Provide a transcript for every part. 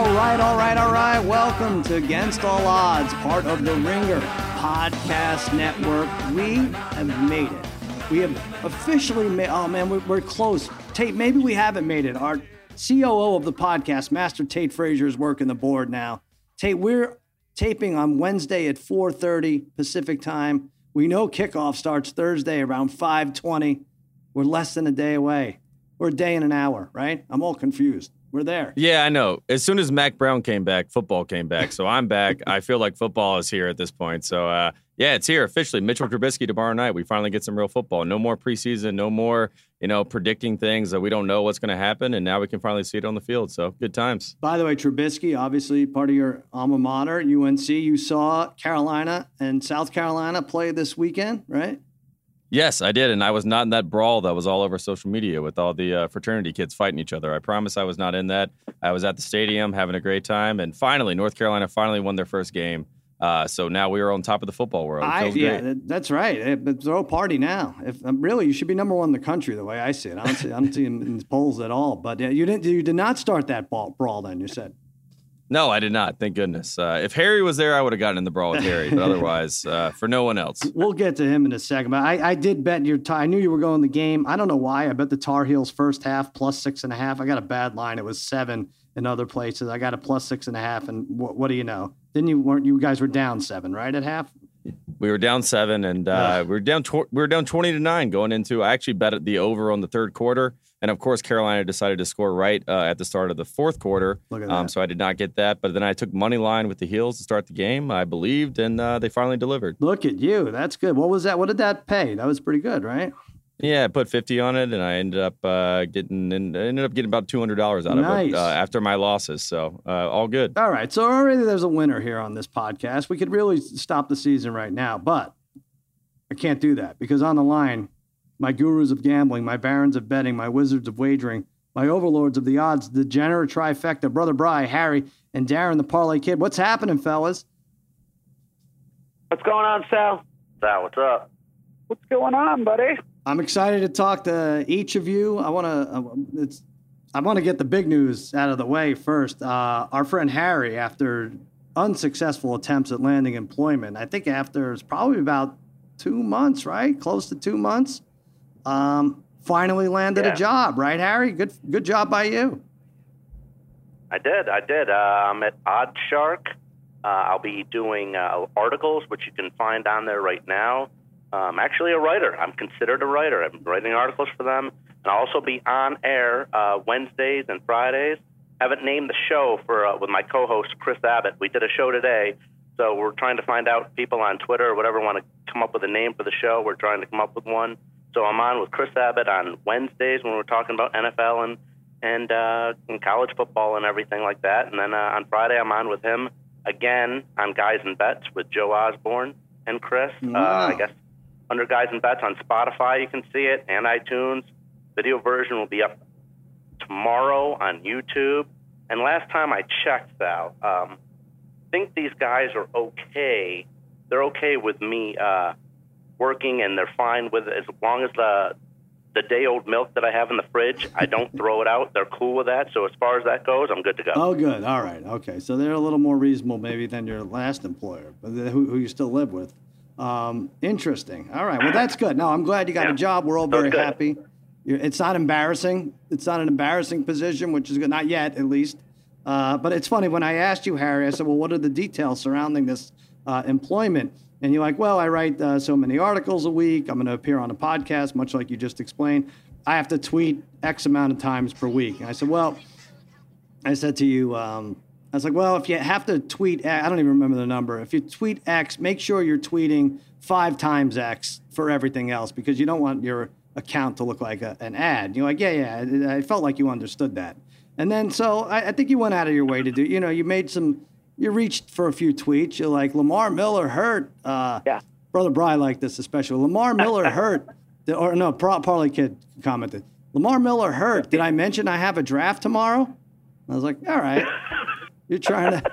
All right, all right, all right. Welcome to Against All Odds, part of the Ringer Podcast Network. We have made it. We have officially made. Oh man, we're, close. Tate, maybe we haven't made it. Our COO of the podcast, Master Tate Frazier, is working the board now. Tate, we're taping on Wednesday at 4:30 Pacific time. We know kickoff starts Thursday around 5:20. We're less than a day away. We're a day and an hour, right? I'm all confused. We're there. Yeah, I know. As soon as Mack Brown came back, football came back. So I'm back. I feel like football is here at this point. So uh, yeah, it's here officially. Mitchell Trubisky tomorrow night. We finally get some real football. No more preseason. No more you know predicting things that we don't know what's going to happen. And now we can finally see it on the field. So good times. By the way, Trubisky, obviously part of your alma mater, UNC. You saw Carolina and South Carolina play this weekend, right? Yes, I did, and I was not in that brawl that was all over social media with all the uh, fraternity kids fighting each other. I promise I was not in that. I was at the stadium having a great time, and finally, North Carolina finally won their first game. Uh, so now we are on top of the football world. I, yeah, that's right. But throw a party now. If um, really, you should be number one in the country, the way I see it. I don't see, I don't see in the polls at all. But yeah, you didn't. You did not start that ball, brawl. Then you said. No, I did not. Thank goodness. Uh, if Harry was there, I would have gotten in the brawl with Harry. But otherwise, uh, for no one else. We'll get to him in a second. But I, I did bet your. T- I knew you were going the game. I don't know why. I bet the Tar Heels first half plus six and a half. I got a bad line. It was seven in other places. I got a plus six and a half. And what, what do you know? Didn't you? weren't You guys were down seven, right, at half. We were down seven, and uh, we were down. Tw- we were down twenty to nine going into. I actually bet the over on the third quarter. And of course, Carolina decided to score right uh, at the start of the fourth quarter. Um, so I did not get that. But then I took money line with the heels to start the game. I believed, and uh, they finally delivered. Look at you. That's good. What was that? What did that pay? That was pretty good, right? Yeah, I put fifty on it, and I ended up uh, getting and ended up getting about two hundred dollars out nice. of it uh, after my losses. So uh, all good. All right, so already there's a winner here on this podcast. We could really stop the season right now, but I can't do that because on the line my gurus of gambling, my barons of betting, my wizards of wagering, my overlords of the odds, the degenerate trifecta, Brother Bry, Harry, and Darren the Parlay Kid. What's happening, fellas? What's going on, Sal? Sal, what's up? What's going on, buddy? I'm excited to talk to each of you. I want to. It's. I want to get the big news out of the way first. Uh, our friend Harry, after unsuccessful attempts at landing employment, I think after it's probably about two months, right? Close to two months um, finally landed yeah. a job, right, Harry? Good, good job by you. I did. I did. Uh, I'm at OddsShark. Uh, I'll be doing uh, articles, which you can find on there right now. I'm actually a writer. I'm considered a writer. I'm writing articles for them, and I'll also be on air uh, Wednesdays and Fridays. I Haven't named the show for uh, with my co-host Chris Abbott. We did a show today, so we're trying to find out people on Twitter or whatever want to come up with a name for the show. We're trying to come up with one. So I'm on with Chris Abbott on Wednesdays when we're talking about NFL and and, uh, and college football and everything like that. And then uh, on Friday I'm on with him again on Guys and Bets with Joe Osborne and Chris. Wow. Uh, I guess under Guys and Bets on Spotify you can see it and iTunes. Video version will be up tomorrow on YouTube. And last time I checked, Sal, um, I think these guys are okay. They're okay with me. Uh, working and they're fine with it as long as the the day old milk that I have in the fridge, I don't throw it out. They're cool with that. So as far as that goes, I'm good to go. Oh, good. All right. Okay. So they're a little more reasonable maybe than your last employer, but who, who you still live with. Um, interesting. All right. Well, that's good. No, I'm glad you got yeah. a job. We're all very happy. It's not embarrassing. It's not an embarrassing position, which is good. Not yet, at least. Uh, but it's funny when I asked you, Harry. I said, "Well, what are the details surrounding this uh, employment?" and you're like, well, I write uh, so many articles a week. I'm going to appear on a podcast, much like you just explained. I have to tweet X amount of times per week. And I said, well, I said to you, um, I was like, well, if you have to tweet, I don't even remember the number. If you tweet X, make sure you're tweeting five times X for everything else because you don't want your account to look like a, an ad. You're like, yeah, yeah. I felt like you understood that. And then so I, I think you went out of your way to do, you know, you made some you reached for a few tweets. You're like, Lamar Miller hurt. Uh, yeah. Brother Bry liked this especially. Lamar Miller hurt. The, or no, Parlay Kid commented. Lamar Miller hurt. Did I mention I have a draft tomorrow? I was like, all right. You're trying to.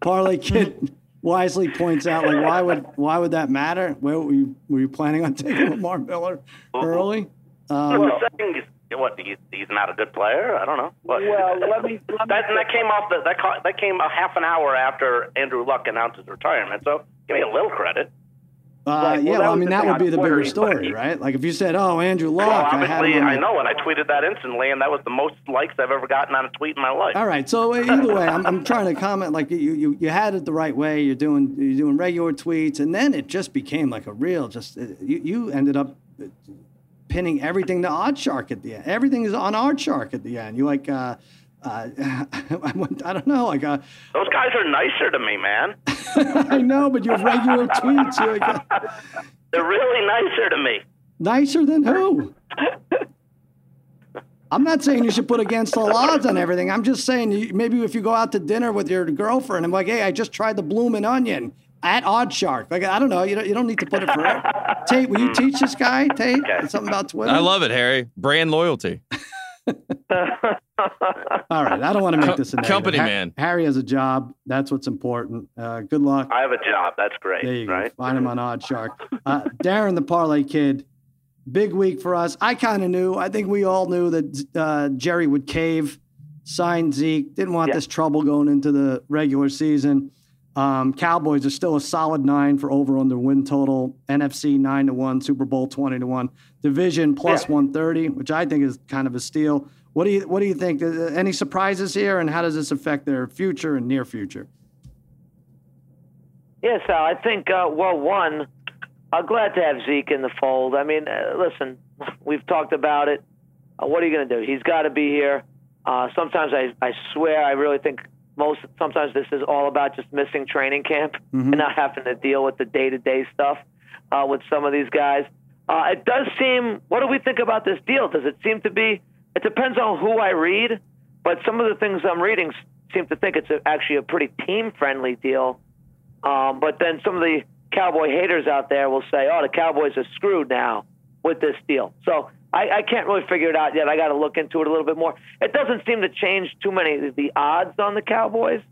Parlay Kid wisely points out, like, why would why would that matter? Where were you, were you planning on taking Lamar Miller early? Um, well, the second What? He's, he's not a good player. I don't know. What? Well, let me. Let me That, that came off the that that came a half an hour after Andrew Luck announced his retirement. So give me a little credit. Uh, yeah, that well, I mean that would be the Twitter, bigger story, right? Like if you said, "Oh, Andrew Luck," Well, I had obviously, him on I know, and I tweeted that instantly, and that was the most likes I've ever gotten on a tweet in my life. All right. So either way, I'm, I'm trying to comment like you, you you had it the right way. You're doing you're doing regular tweets, and then it just became like a real. Just uh, you, you ended up pinning everything to Odd Shark at the end. Everything is on Odd Shark at the end. You like. Uh, uh, I, went, I don't know. I got Those guys are nicer to me, man. I know, but you have regular tweets, you're like, uh, They're really nicer to me. nicer than who? I'm not saying you should put against all odds on everything. I'm just saying you, maybe if you go out to dinner with your girlfriend, I'm like, hey, I just tried the blooming onion at Odd Shark. Like, I don't know. You don't, you don't need to put it forever. Tate, will you teach this guy, Tate, Okay. something about Twitter? I love it, Harry. Brand loyalty. All right, I don't want to make this a negative. Company Ha- man. Harry has a job. That's what's important. Uh, good luck. I have a job. That's great, There you go. Find him on Odd Shark. Uh, Darren, the parlay kid, big week for us. I kind of knew. I think we all knew that uh, Jerry would cave, sign Zeke. Didn't want Yeah. this trouble going into the regular season. Um, Cowboys are still a solid nine for over under win total. NFC nine to one, Super Bowl twenty to one, division plus Yeah. one thirty, which I think is kind of a steal. What do you What do you think? Uh, Any surprises here, and how does this affect their future and near future? Yeah, Sal. I think, uh, well, one, I'm glad to have Zeke in the fold. I mean, uh, listen, we've talked about it. Uh, what are you going to do? He's got to be here. Uh, sometimes I, I swear I really think most sometimes this is all about just missing training camp and not having to deal with the day to day stuff uh, with some of these guys. Uh, it does seem. What do we think about this deal? Does it seem to be? It depends on who I read, but some of the things I'm reading seem to think it's a, actually a pretty team friendly deal. Um, but then some of the Cowboy haters out there will say, "Oh, the Cowboys are screwed now with this deal." So I, I can't really figure it out yet. I got to look into it a little bit more. It doesn't seem to change too many of the odds on the Cowboys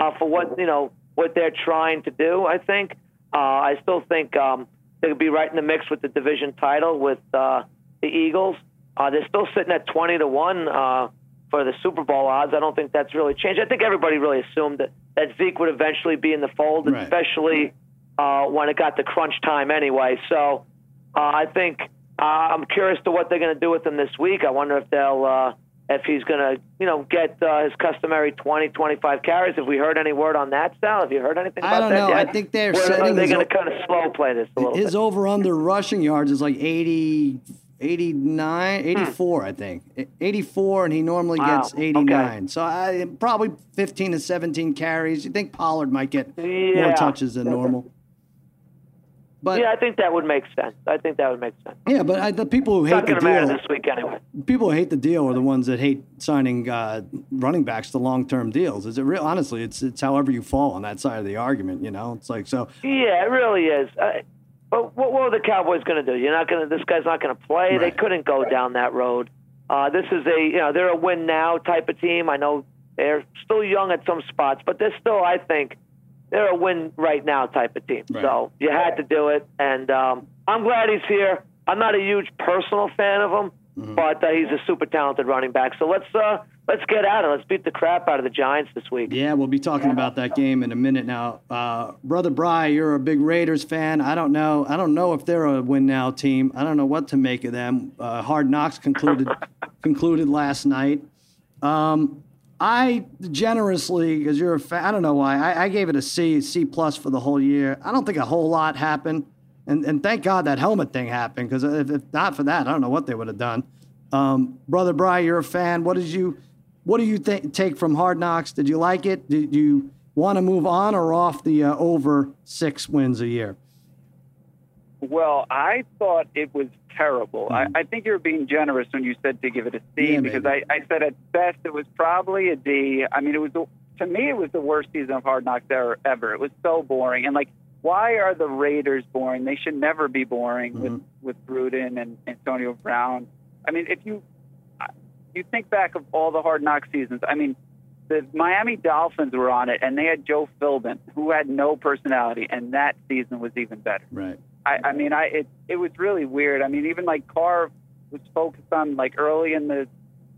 uh, for what you know what they're trying to do. I think uh, I still think um, they could be right in the mix with the division title with uh, the Eagles. Uh, they're still sitting at twenty to one uh, for the Super Bowl odds. I don't think that's really changed. I think everybody really assumed that, that Zeke would eventually be in the fold, Right. especially uh, when it got to crunch time anyway. So uh, I think uh, I'm curious to what they're going to do with him this week. I wonder if they'll uh, if he's going to you know get uh, his customary 20, 25 carries. Have we heard any word on that, Sal? Have you heard anything about I don't that know. yet? I think they're Or setting Are they his going to kind of slow play this a little His bit? over under rushing yards is like 80, 89, 84, I think. 84, and he normally Hmm. Wow, gets 89. So I, probably 15 to 17 carries. You think Pollard might get more touches than normal. But yeah, I think that would make sense. I think that would make sense. Yeah, but I, the people who hate Not the going to matter deal, this week anyway. people who hate the deal are the ones that hate signing uh, running backs to long term deals. Is it real? Honestly, it's it's however you fall on that side of the argument. You know, it's like so. Yeah, it really is. Uh, but what, what were the Cowboys going to do? You're not going to. This guy's not going to play. They couldn't go down that road. Uh, this is a you know they're a win now type of team. I know they're still young at some spots, but they're still I think they're a win right now type of team. Right. So you had to do it, and um, I'm glad he's here. I'm not a huge personal fan of him, Mm-hmm. but uh, he's a super talented running back. So let's uh, let's get at it. Let's beat the crap out of the Giants this week. Yeah, we'll be talking about that game in a minute now. Uh, Brother Bry, you're a big Raiders fan. I don't know. I don't know if they're a win now team. I don't know what to make of them. Uh, Hard Knocks concluded concluded last night. Um, I generously, because you're a fan, I don't know why. I, I gave it a C, C plus for the whole year. I don't think a whole lot happened, and and thank God that helmet thing happened because if, if not for that, I don't know what they would have done. Um, Brother Bry, you're a fan. What did you, what do you think take from Hard Knocks? Did you like it? Did you want to move on or off the uh, over six wins a year? Well, I thought it was terrible. I, I think you're being generous when you said to give it a C. Yeah, because. I, I said at best it was probably a D. I mean, it was to me it was the worst season of Hard Knocks ever. Ever. It was so boring and like. Why are the Raiders boring? They should never be boring Mm-hmm. with with Gruden and Antonio Brown. I mean, if you you think back of all the Hard Knock seasons, I mean, the Miami Dolphins were on it, and they had Joe Philbin, who had no personality, and that season was even better. Right. I, I mean, I it it was really weird. I mean, even like Carr was focused on like early in the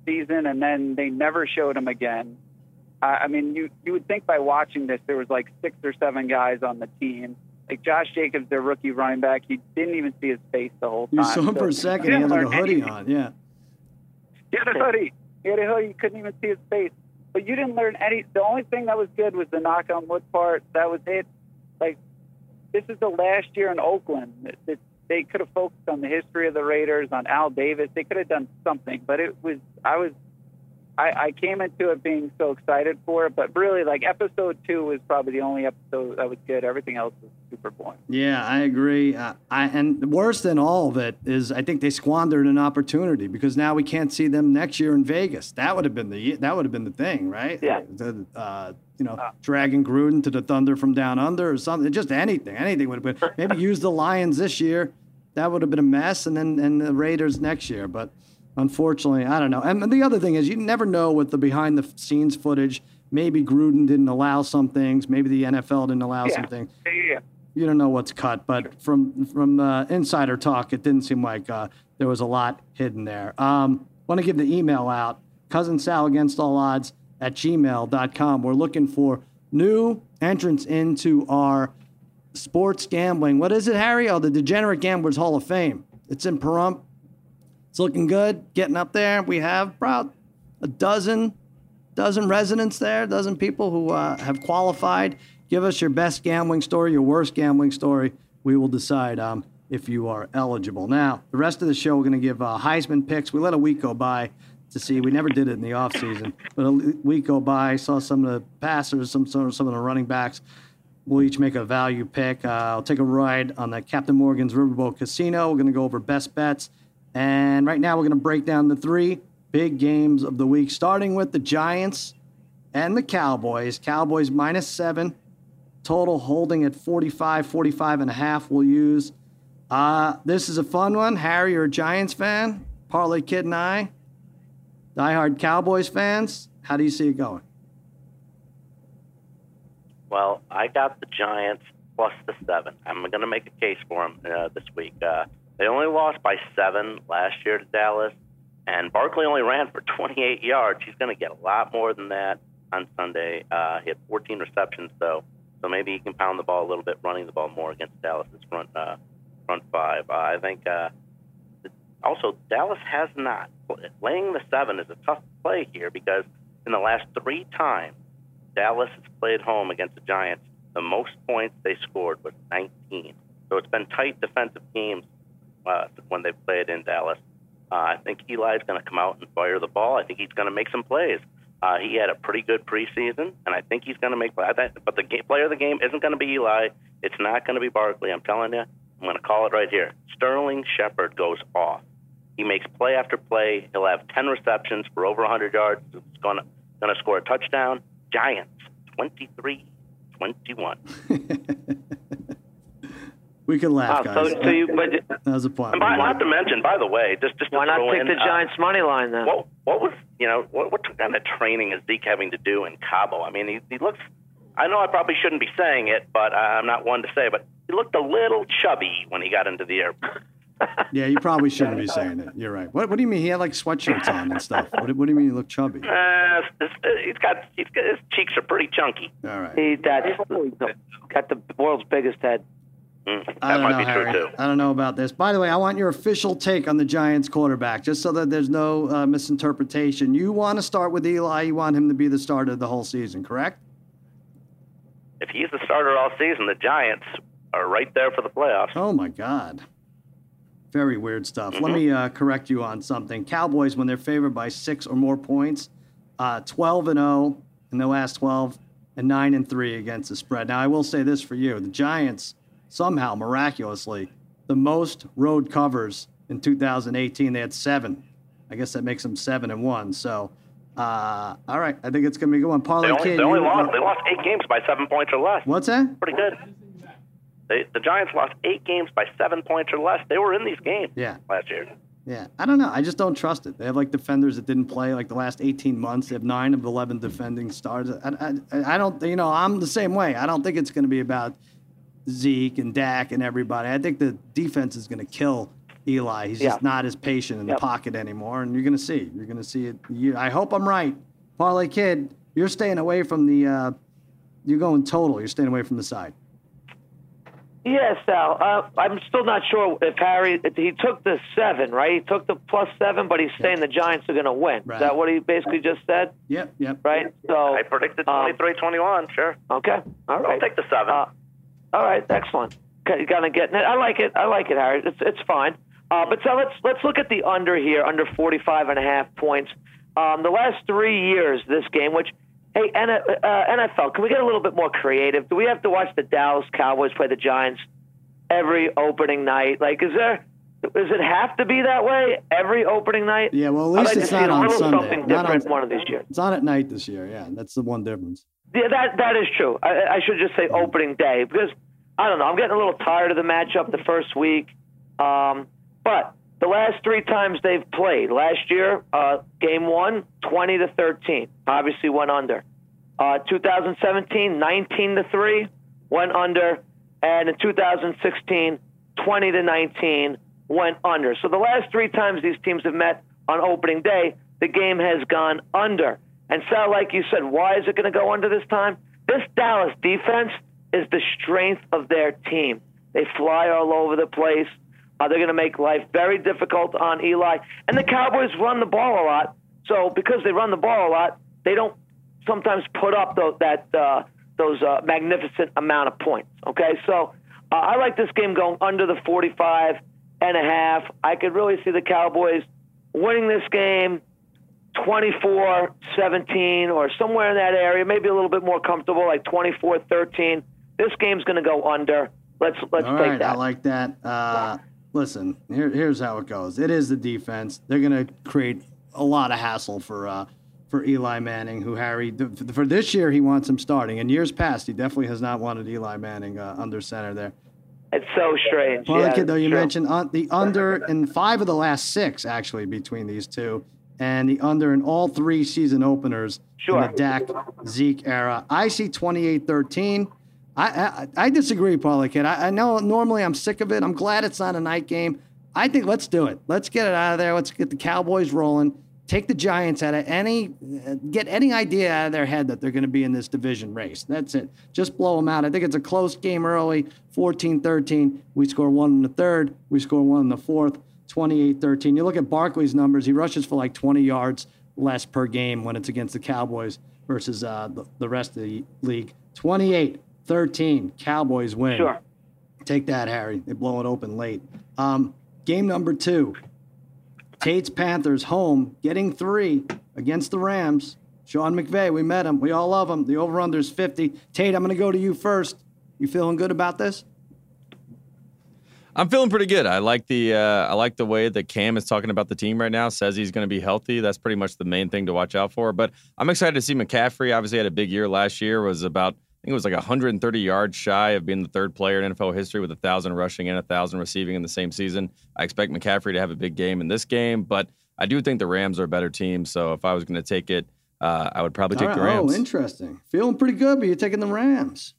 season, and then they never showed him again. I, I mean, you you would think by watching this there was like six or seven guys on the team. Like Josh Jacobs, their rookie running back, you didn't even see his face the whole time. You saw him So for a second. He had like a hoodie anything. on. Yeah. He had a hoodie. He had a hoodie. You couldn't even see his face. But you didn't learn any. The only thing that was good was the knock on wood part. That was it. This is the last year in Oakland. It, they could have focused on the history of the Raiders, on Al Davis. They could have done something. But it was. I was. I, I came into it being so excited for it, but really, like episode two was probably the only episode that was good. Everything else was super boring. Yeah, I agree. Uh, I, and worse than all of it is, I think they squandered an opportunity because now we can't see them next year in Vegas. That would have been the that would have been the thing, right? Yeah. The, uh, you know, dragging Gruden to the Thunder from down under or something. Just anything, anything would have been. Maybe use the Lions this year. That would have been a mess, and then and the Raiders next year. But unfortunately, I don't know. And the other thing is, you never know with the behind the scenes footage. Maybe Gruden didn't allow some things. Maybe the NFL didn't allow Yeah. some things Yeah, you don't know what's cut, but from from uh, insider talk, it didn't seem like uh, there was a lot hidden there. Um, Want to give the email out, cousin Sal against all odds at gmail.com. We're looking for new entrants into our sports gambling. What is it, Harry? Oh, the Degenerate Gamblers Hall of Fame. It's in Pahrump. It's looking good, getting up there. We have about a dozen dozen residents there, dozen people who uh, have qualified. Give us your best gambling story, your worst gambling story. We will decide um, if you are eligible. Now, the rest of the show, we're going to give uh, Heisman picks. We let a week go by to see. We never did it in the offseason, but a week go by, saw some of the passers, some, some, some of the running backs. We'll each make a value pick. Uh, I'll take a ride on the Captain Morgan's Riverboat Casino. We're going to go over best bets. And right now, we're going to break down the three big games of the week, starting with the Giants and the Cowboys. Cowboys minus seven, total holding at 45, 45 and a half. We'll use. Uh, this is a fun one. Harry, you're a Giants fan. Parlay Kid and I, diehard Cowboys fans. How do you see it going? Well, I got the Giants plus the seven. I'm going to make a case for them uh, this week. Uh, they only lost by seven last year to Dallas, and Barkley only ran for 28 yards. He's going to get a lot more than that on Sunday. Uh, he had 14 receptions, though, so maybe he can pound the ball a little bit, running the ball more against Dallas's front uh, front five. Uh, I think. Uh, also, Dallas has not. Laying the seven is a tough play here because in the last three times Dallas has played home against the Giants, the most points they scored was 19. So it's been tight defensive games uh, when they've played in Dallas. Uh, I think Eli's going to come out and fire the ball. I think he's going to make some plays. Uh, he had a pretty good preseason, and I think he's going to make. Think, but the game, player of the game isn't going to be Eli. It's not going to be Barkley. I'm telling you. I'm going to call it right here. Sterling Shepard goes off. He makes play after play. He'll have 10 receptions for over 100 yards. He's going to going to score a touchdown. Giants 23 21. We can laugh, Wow, so, guys. so you, but that was a point. And by, not to mention, by the way, just just to why not throw pick in, the uh, Giants money line then? what what was you know what what kind of training is Zeke having to do in Cabo? I mean, he, he looks. I know I probably shouldn't be saying it, but I'm not one to say. But he looked a little chubby when he got into the airport. Yeah, you probably shouldn't be saying it. You're right. What, what do you mean? He had like sweatshirts on and stuff. What, what do you mean he looked chubby? Uh, this- he's got he's got his cheeks are pretty chunky. All right. He that's got the world's biggest head. Mm, that I don't might know, be Harry. too. I don't know about this. By the way, I want your official take on the Giants quarterback, just so that there's no uh, misinterpretation. You want to start with Eli. You want him to be the starter of the whole season, correct? If he's the starter all season, the Giants are right there for the playoffs. Oh my God. Very weird stuff. Mm-hmm. Let me uh, correct you on something. Cowboys, when they're favored by six or more points, uh, 12 and 0 in the last 12, and 9 and 3 against the spread. Now, I will say this for you: the Giants somehow miraculously the most road covers in 2018. They had seven. I guess that makes them seven and one. So, uh, all right, I think it's going to be a good one. They only, Kid, they only lost. They lost eight games by seven points or less. What's that? Pretty good. They, the Giants lost eight games by seven points or less. They were in these games Yeah. last year. Yeah, I don't know. I just don't trust it. They have like defenders that didn't play like the last 18 months. They have nine of 11 defending stars. I, I, I don't, you know, I'm the same way. I don't think it's going to be about Zeke and Dak and everybody. I think the defense is going to kill Eli. He's Yeah. just not as patient in the pocket anymore, and you're going to see. You're going to see it. You, I hope I'm right. Parlay Kid, you're staying away from the. Uh, you're going total. You're staying away from the side. Yes, Sal. Uh, I'm still not sure if Harry. If he took the seven, right? He took the plus seven, but he's saying the Giants are going to win. Right. Is that what he basically just said? Yep, yep. Right. So I predicted um, 23-21. Sure. Okay. All right. I'll take the seven. Uh, all right. Excellent. Okay, Kind of getting it. I like it. I like it, Harry. It's it's fine. Uh, but so let's let's look at the under here, under 45 and a half points. Um, the last three years, this game, which hey, N- uh, NFL, can we get a little bit more creative? Do we have to watch the Dallas Cowboys play the Giants every opening night? Like, is there? Does it have to be that way every opening night? Yeah, well, at least like it's not on Sunday. something Not different on- one of these years. It's on at night this year. Yeah, that's the one difference. Yeah, that that is true. I, I should just say opening day because I don't know. I'm getting a little tired of the matchup the first week. Um, but the last three times they've played, last year, uh, game one, 20 to 13, obviously went under. Uh, 2017, 19 to three, went under, and in 2016, 20 to 19, went under. So the last three times these teams have met on opening day, the game has gone under. And Sal, like you said, why is it going to go under this time? This Dallas defense is the strength of their team. They fly all over the place. Uh, they're going to make life very difficult on Eli. And the Cowboys run the ball a lot. So because they run the ball a lot, they don't sometimes put up those, that uh, those uh, magnificent amount of points. Okay, so uh, I like this game going under the 45 and a half. I could really see the Cowboys winning this game 24 17 or somewhere in that area, maybe a little bit more comfortable, like 24 13. This game's going to go under. Let's let's All take right, that. I like that. Uh, listen, here, here's how it goes. It is the defense. They're going to create a lot of hassle for uh, for Eli Manning, who Harry for this year he wants him starting. In years past, he definitely has not wanted Eli Manning uh, under center there. it's so strange. Well, yeah, kid, though, you true. mentioned uh, the under in five of the last six actually between these two, and the under in all three season openers Sure. in the Dak Zeke era. I see 28-13. I, I I disagree, Paulie Kid. I, I know normally I'm sick of it. I'm glad it's not a night game. I think let's do it. Let's get it out of there. Let's get the Cowboys rolling. Take the Giants out of any, get any idea out of their head that they're going to be in this division race. That's it. Just blow them out. I think it's a close game early, 14-13. We score one in the third. We score one in the fourth, 28-13. You look at Barkley's numbers. He rushes for like 20 yards less per game when it's against the Cowboys versus uh, the, the rest of the league. 28-13. Cowboys win. Sure. Take that, Harry. They blow it open late. Um, game number two. Tate's Panthers home, getting three against the Rams. Sean McVay, we met him. We all love him. The over-under is 50. Tate, I'm going to go to you first. You feeling good about this? I'm feeling pretty good. I like the uh, I like the way that Cam is talking about the team right now. Says he's going to be healthy. That's pretty much the main thing to watch out for. But I'm excited to see McCaffrey. Obviously, had a big year last year. Was about I think it was like 130 yards shy of being the third player in NFL history with a thousand rushing and a thousand receiving in the same season. I expect McCaffrey to have a big game in this game, but I do think the Rams are a better team. So if I was going to take it, uh, I would probably take All the. Rams. Oh, interesting. Feeling pretty good, but you're taking the Rams.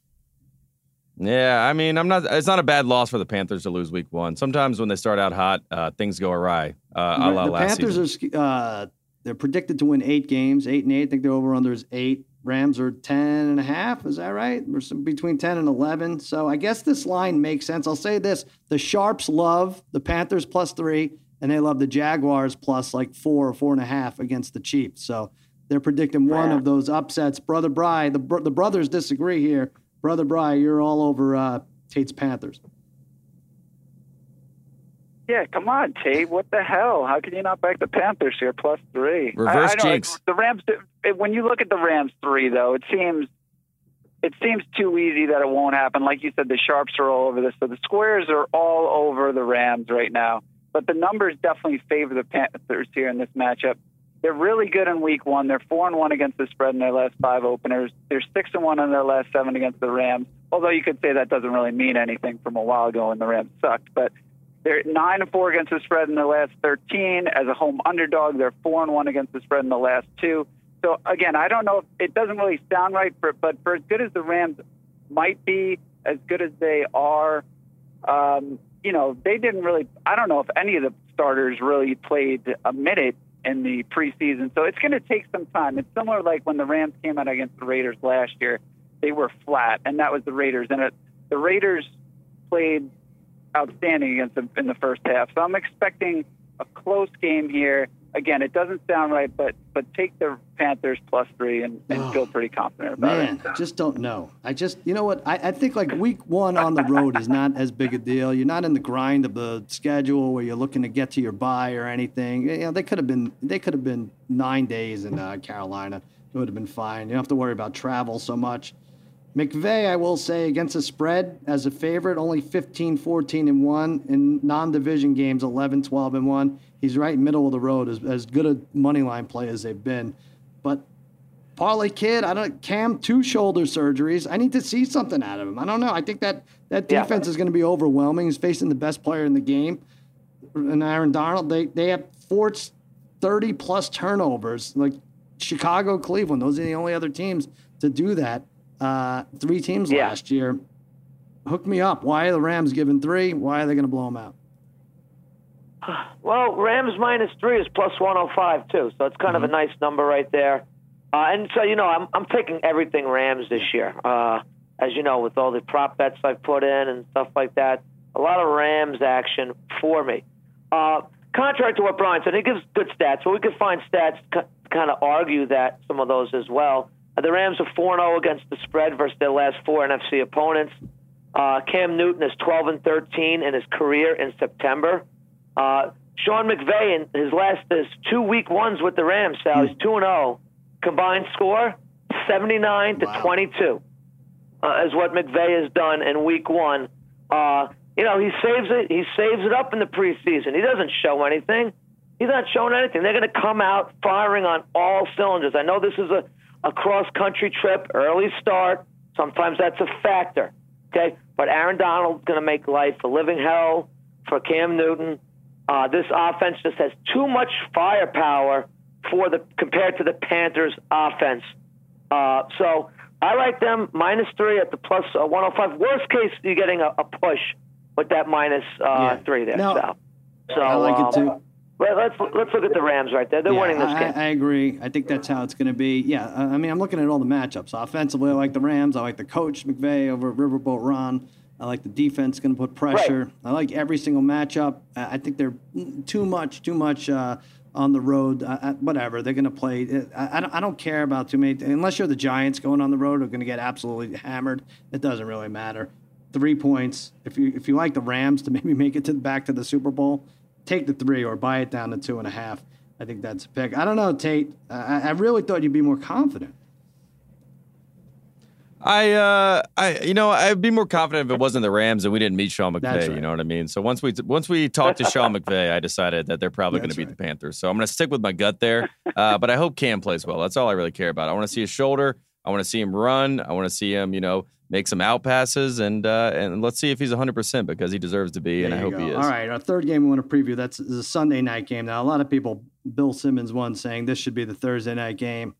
Yeah, I mean, I'm not. It's not a bad loss for the Panthers to lose Week One. Sometimes when they start out hot, uh, things go awry. Uh, a la the last Panthers season. are uh, they're predicted to win eight games, eight and eight. I think their over under is eight. Rams are 10 and a half. Is that right? We're some- between 10 and 11. So I guess this line makes sense. I'll say this the Sharps love the Panthers plus three, and they love the Jaguars plus like four or four and a half against the Chiefs. So they're predicting one of those upsets. Brother Bry, the, br- the brothers disagree here. Brother Bry, you're all over uh, Tate's Panthers. Yeah, come on, Tate. What the hell? How can you not back the Panthers here plus three? Reverse I, I don't- jinx. The Rams. When you look at the Rams three, though, it seems it seems too easy that it won't happen. Like you said, the sharps are all over this. So the squares are all over the Rams right now. But the numbers definitely favor the Panthers here in this matchup. They're really good in week one. They're four and one against the spread in their last five openers. They're six and one in their last seven against the Rams. Although you could say that doesn't really mean anything from a while ago when the Rams sucked. But they're nine and four against the spread in the last 13. As a home underdog, they're four and one against the spread in the last two. So again, I don't know. If, it doesn't really sound right, for, but for as good as the Rams might be, as good as they are, um, you know, they didn't really. I don't know if any of the starters really played a minute in the preseason. So it's going to take some time. It's similar like when the Rams came out against the Raiders last year. They were flat, and that was the Raiders. And it, the Raiders played outstanding against them in the first half. So I'm expecting a close game here again, it doesn't sound right, but but take the Panthers plus three and, and oh, feel pretty confident about man, it. Man, just don't know. I just, you know what? I, I think like week one on the road is not as big a deal. You're not in the grind of the schedule where you're looking to get to your bye or anything. You know, they could have been they could have been nine days in uh, Carolina. It would have been fine. You don't have to worry about travel so much. McVay, I will say, against the spread as a favorite, only 15, 14, and 1. In non division games, 11, 12, and 1. He's right middle of the road, as, as good a money line play as they've been. But Parlay Kid, I don't Cam, two shoulder surgeries. I need to see something out of him. I don't know. I think that that defense yeah. is going to be overwhelming. He's facing the best player in the game. And Aaron Donald, they, they have forced 30 plus turnovers. Like Chicago, Cleveland, those are the only other teams to do that uh, three teams yeah. last year. Hook me up. Why are the Rams giving three? Why are they going to blow them out? Well, Rams minus three is plus 105 too, so it's kind mm-hmm. of a mm-hmm. nice number right there. Uh, and so you know, I'm I'm taking everything Rams this year. Uh, as you know, with all the prop bets I've put in and stuff like that, a lot of Rams action for me. Uh, contrary to what Brian said, he gives good stats, but we could find stats to kind of argue that some of those as well. The Rams are 4 0 against the spread versus their last four NFC opponents. Uh, Cam Newton is 12 and 13 in his career in September. Uh, Sean McVay in his last his two week ones with the Rams, Sal, he's 2 0. Combined score 79 to 22 uh, is what McVay has done in week one. Uh, you know, he saves it. He saves it up in the preseason. He doesn't show anything. He's not showing anything. They're going to come out firing on all cylinders. I know this is a a cross country trip, early start. Sometimes that's a factor. Okay, but Aaron Donald's going to make life a living hell for Cam Newton. Uh, this offense just has too much firepower for the compared to the Panthers' offense. Uh, so I like them minus three at the plus, uh, 105. Worst case, you're getting a, a push with that minus, uh, yeah. three there. No, so I like it too. Um, let's let's look at the Rams right there. They're yeah, winning this I, game. I agree. I think that's how it's going to be. Yeah, I mean, I'm looking at all the matchups. Offensively, I like the Rams. I like the coach McVay over Riverboat Ron. I like the defense going to put pressure. Right. I like every single matchup. I think they're too much, too much uh, on the road. Uh, whatever they're going to play. I, I, don't, I don't care about too many. Unless you're the Giants going on the road, are going to get absolutely hammered. It doesn't really matter. Three points. If you if you like the Rams to maybe make it to back to the Super Bowl, take the three or buy it down to two and a half. I think that's a pick. I don't know, Tate. I, I really thought you'd be more confident. I, uh, I, you know, I'd be more confident if it wasn't the Rams and we didn't meet Sean McVay. Right. You know what I mean? So once we once we talked to Sean McVay, I decided that they're probably going to beat right. the Panthers. So I'm going to stick with my gut there. Uh, but I hope Cam plays well. That's all I really care about. I want to see his shoulder. I want to see him run. I want to see him, you know, make some out passes, and uh, and let's see if he's 100 percent because he deserves to be, there and I hope go. he is. All right, our third game we want to preview. That's a Sunday night game. Now, a lot of people, Bill Simmons, one saying this should be the Thursday night game.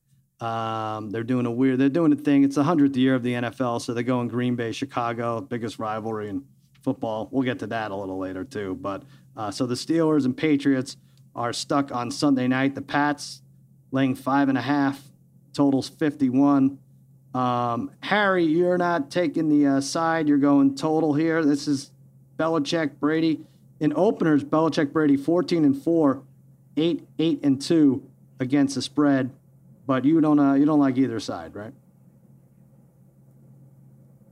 Um, they're doing a weird, they're doing a thing. It's the hundredth year of the NFL, so they're going Green Bay, Chicago, biggest rivalry in football. We'll get to that a little later too. But uh, so the Steelers and Patriots are stuck on Sunday night. The Pats laying five and a half, totals 51. Um, Harry, you're not taking the uh, side. You're going total here. This is Belichick, Brady. In openers, Belichick, Brady, 14 and 4, 8, 8 and 2 against the spread. But you don't, uh, you don't like either side, right?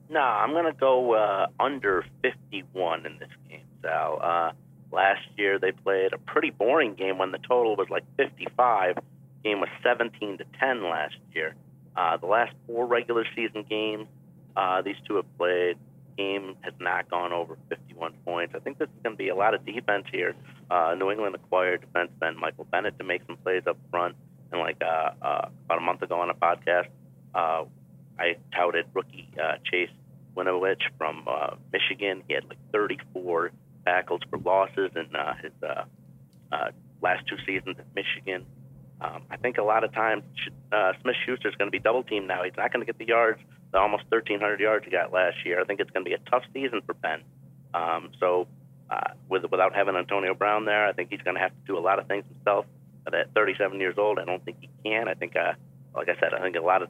No, I'm going to go uh, under 51 in this game, Sal. Uh, last year they played a pretty boring game when the total was like 55. Game was 17 to 10 last year. Uh, the last four regular season games uh, these two have played, game has not gone over 51 points. I think this is going to be a lot of defense here. Uh, New England acquired defenseman Michael Bennett to make some plays up front. And like uh, uh, about a month ago on a podcast, uh, I touted rookie uh, Chase Winovich from uh, Michigan. He had like 34 tackles for losses in uh, his uh, uh, last two seasons at Michigan. Um, I think a lot of times uh, Smith Schuster is going to be double teamed now. He's not going to get the yards, the almost 1,300 yards he got last year. I think it's going to be a tough season for Ben. Um, so uh, with without having Antonio Brown there. I think he's going to have to do a lot of things himself. But at 37 years old, I don't think he can. I think, uh, like I said, I think a lot of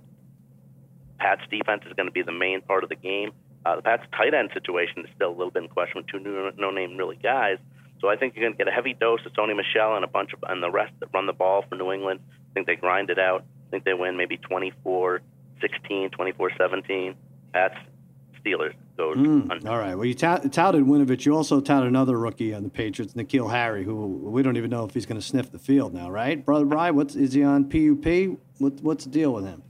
Pat's defense is going to be the main part of the game. Uh, the Pats' tight end situation is still a little bit in question with two new, no-name really guys. So I think you're going to get a heavy dose of Sony Michel and a bunch of and the rest that run the ball for New England. I think they grind it out. I think they win maybe 24 16, 24 17. Pats, Steelers goes Mm, all right. Well, you tout, touted Winovich. You also touted another rookie on the Patriots, N'Keal Harry, who we don't even know if he's going to sniff the field now, right? Brother Brian, what's, is he on PUP? What, what's the deal with him?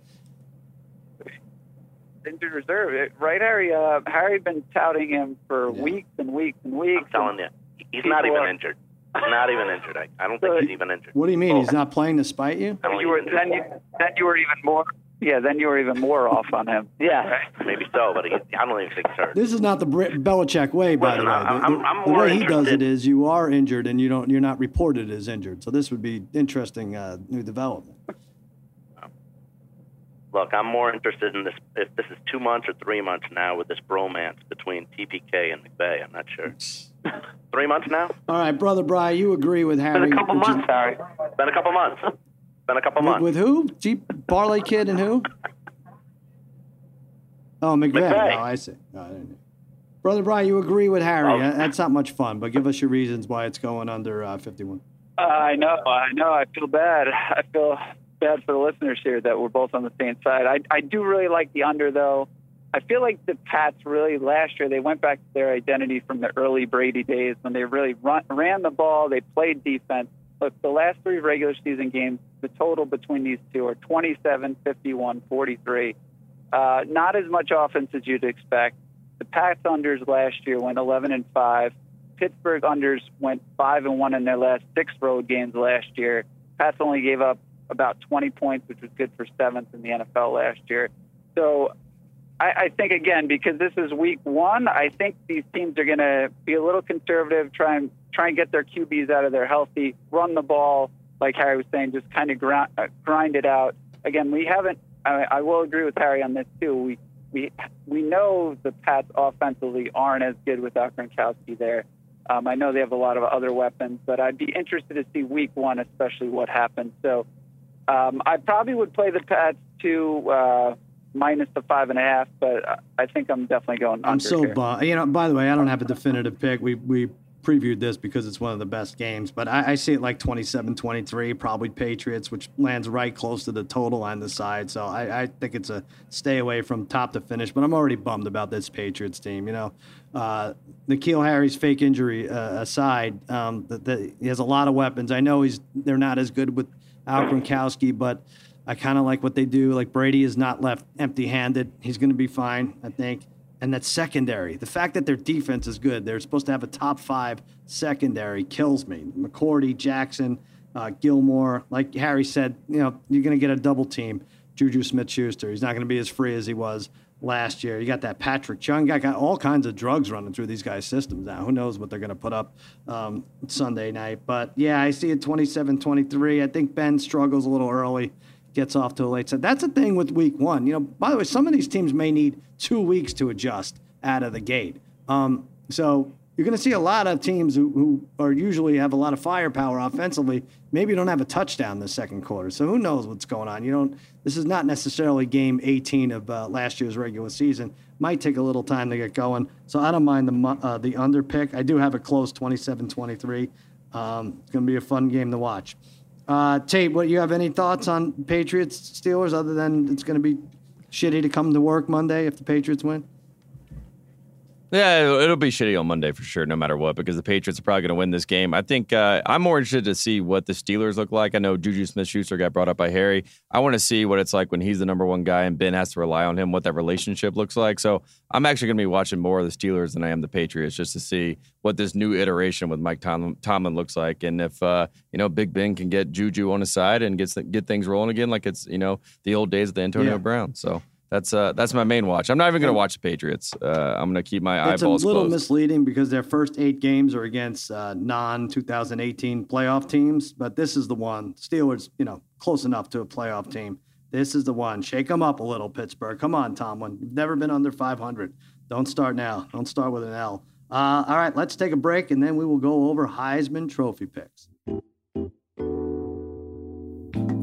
Injured reserve, right, Harry? Uh, Harry been touting him for Yeah. weeks and weeks and weeks. I'm telling you, he's not even are- injured. He's not even injured. I, I don't think he's even injured. What do you mean? Oh, He's not playing to spite you? I don't you were then you then you were even more yeah then you were even more off on him. Yeah. Maybe so, but he, I don't even think so. This is not the Br- Belichick way, by the way. I'm- The- I'm- the- I'm the way he does it is you are injured and you don't you're not reported as injured. So this would be interesting uh, new development. Look, I'm more interested in this. If this is two months or three months now with this bromance between TPK and McVay, I'm not sure. three months now? All right, brother Brian, you agree with Harry? Been a couple would you- months, Harry. Been a couple months. Been a couple With, months. with who? G Parlay Kid and who? Oh, McVay. McVay. Oh, I see. Oh, I Brother Brian, you agree with Harry? Oh. That's not much fun, but give us your reasons why it's going under uh, 51. Uh, I know, I know. I feel bad. I feel bad for the listeners here that we're both on the same side. I I do really like the under though. I feel like the Pats really last year they went back to their identity from the early Brady days when they really run, ran the ball, they played defense. Look, the last three regular season games, the total between these two are 27, 51, 43. Uh, not as much offense as you'd expect. The Pats unders last year went 11 and 5. Pittsburgh unders went 5 and 1 in their last six road games last year. Pats only gave up about 20 points, which was good for seventh in the NFL last year. So I, I think, again, because this is week one, I think these teams are going to be a little conservative, try and, try and get their QBs out of there healthy, run the ball, like Harry was saying, just kind of grind, uh, grind it out. Again, we haven't, I, I will agree with Harry on this too. We, we, we know the Pats offensively aren't as good without Gronkowski there. Um, I know they have a lot of other weapons, but I'd be interested to see week one, especially what happens. So um, I probably would play the Pats to uh, minus the five and a half, but I- think I'm definitely going I'm so bummed. You know, by the way, I don't have a definitive pick. We we previewed this because it's one of the best games, but I, I see it like 27-23, probably Patriots, which lands right close to the total on the side. So I, I think it's a stay away from top to finish. But I'm already bummed about this Patriots team. You know, uh, N'Keal Harry's fake injury uh, aside, um, the, the, he has a lot of weapons. I know he's they're not as good with Al Gronkowski, but I kind of like what they do. Like Brady is not left empty-handed. He's going to be fine, I think. And that secondary, the fact that their defense is good, they're supposed to have a top five secondary, kills me. McCourty, Jackson, uh, Gilmore, like Harry said, you know, you're going to get a double team. Juju Smith-Schuster, he's not going to be as free as he was last year. You got that Patrick Chung guy, got all kinds of drugs running through these guys' systems now. Who knows what they're going to put up um, Sunday night? But yeah, I see it 27-23. I think Ben struggles a little early gets off to a late start. That's the thing with week one. You know, by the way, some of these teams may need two weeks to adjust out of the gate. Um, so you're going to see a lot of teams who, who are usually have a lot of firepower offensively. Maybe don't have a touchdown the second quarter. So who knows what's going on? You don't. This is not necessarily game 18 of uh, last year's regular season. Might take a little time to get going. So I don't mind the uh, the under pick. I do have it close 27-23. Um, it's going to be a fun game to watch. Uh, Tate, what you have any thoughts on Patriots Steelers other than it's going to be shitty to come to work Monday if the Patriots win? Yeah, it'll, it'll be shitty on Monday for sure, no matter what, because the Patriots are probably going to win this game. I think uh, I'm more interested to see what the Steelers look like. I know Juju Smith Schuster got brought up by Harry. I want to see what it's like when he's the number one guy and Ben has to rely on him, what that relationship looks like. So I'm actually going to be watching more of the Steelers than I am the Patriots just to see what this new iteration with Mike Tomlin, Tomlin looks like. And if, uh, you know, Big Ben can get Juju on his side and gets get things rolling again like it's, you know, the old days of the Antonio Yeah. Brown. So. That's uh, that's my main watch. I'm not even going to watch the Patriots. Uh, I'm going to keep my eyeballs. It's a little closed. misleading because their first eight games are against uh, non 2018 playoff teams, but this is the one. Steelers, you know, close enough to a playoff team. This is the one. Shake them up a little, Pittsburgh. Come on, Tomlin. You've never been under 500. Don't start now. Don't start with an L. Uh, all right, let's take a break and then we will go over Heisman Trophy picks.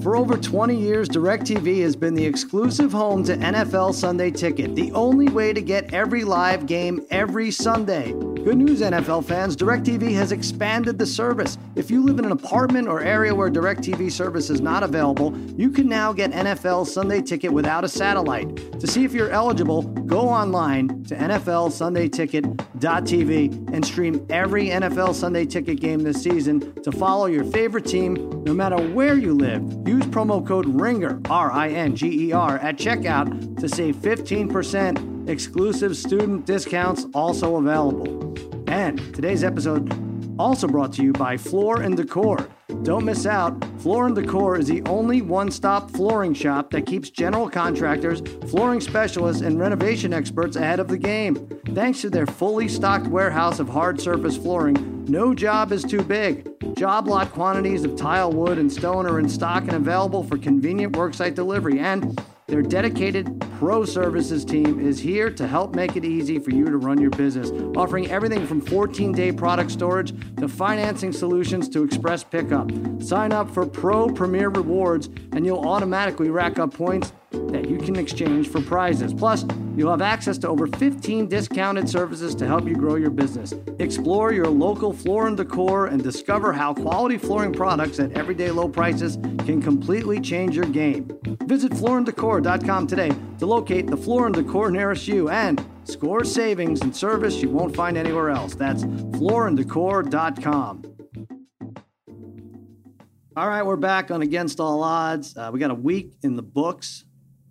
For over 20 years, DirecTV has been the exclusive home to NFL Sunday Ticket, the only way to get every live game every Sunday. Good news, NFL fans, DirecTV has expanded the service. If you live in an apartment or area where DirecTV service is not available, you can now get NFL Sunday Ticket without a satellite. To see if you're eligible, go online to NFLSundayTicket.tv and stream every NFL Sunday Ticket game this season to follow your favorite team no matter where you live. Use promo code RINGER, R I N G E R, at checkout to save 15%. Exclusive student discounts also available. And today's episode also brought to you by Floor and Decor. Don't miss out. Floor and Decor is the only one-stop flooring shop that keeps general contractors, flooring specialists, and renovation experts ahead of the game. Thanks to their fully stocked warehouse of hard surface flooring, no job is too big. Job lot quantities of tile, wood, and stone are in stock and available for convenient worksite delivery. And their dedicated pro services team is here to help make it easy for you to run your business, offering everything from 14 day product storage to financing solutions to express pickup. Sign up for Pro Premier Rewards and you'll automatically rack up points that you can exchange for prizes. Plus, you'll have access to over 15 discounted services to help you grow your business. Explore your local floor and decor and discover how quality flooring products at everyday low prices can completely change your game. Visit flooranddecor.com today to locate the floor and decor nearest you and score savings and service you won't find anywhere else. That's flooranddecor.com. All right, we're back on Against All Odds. Uh, we got a week in the books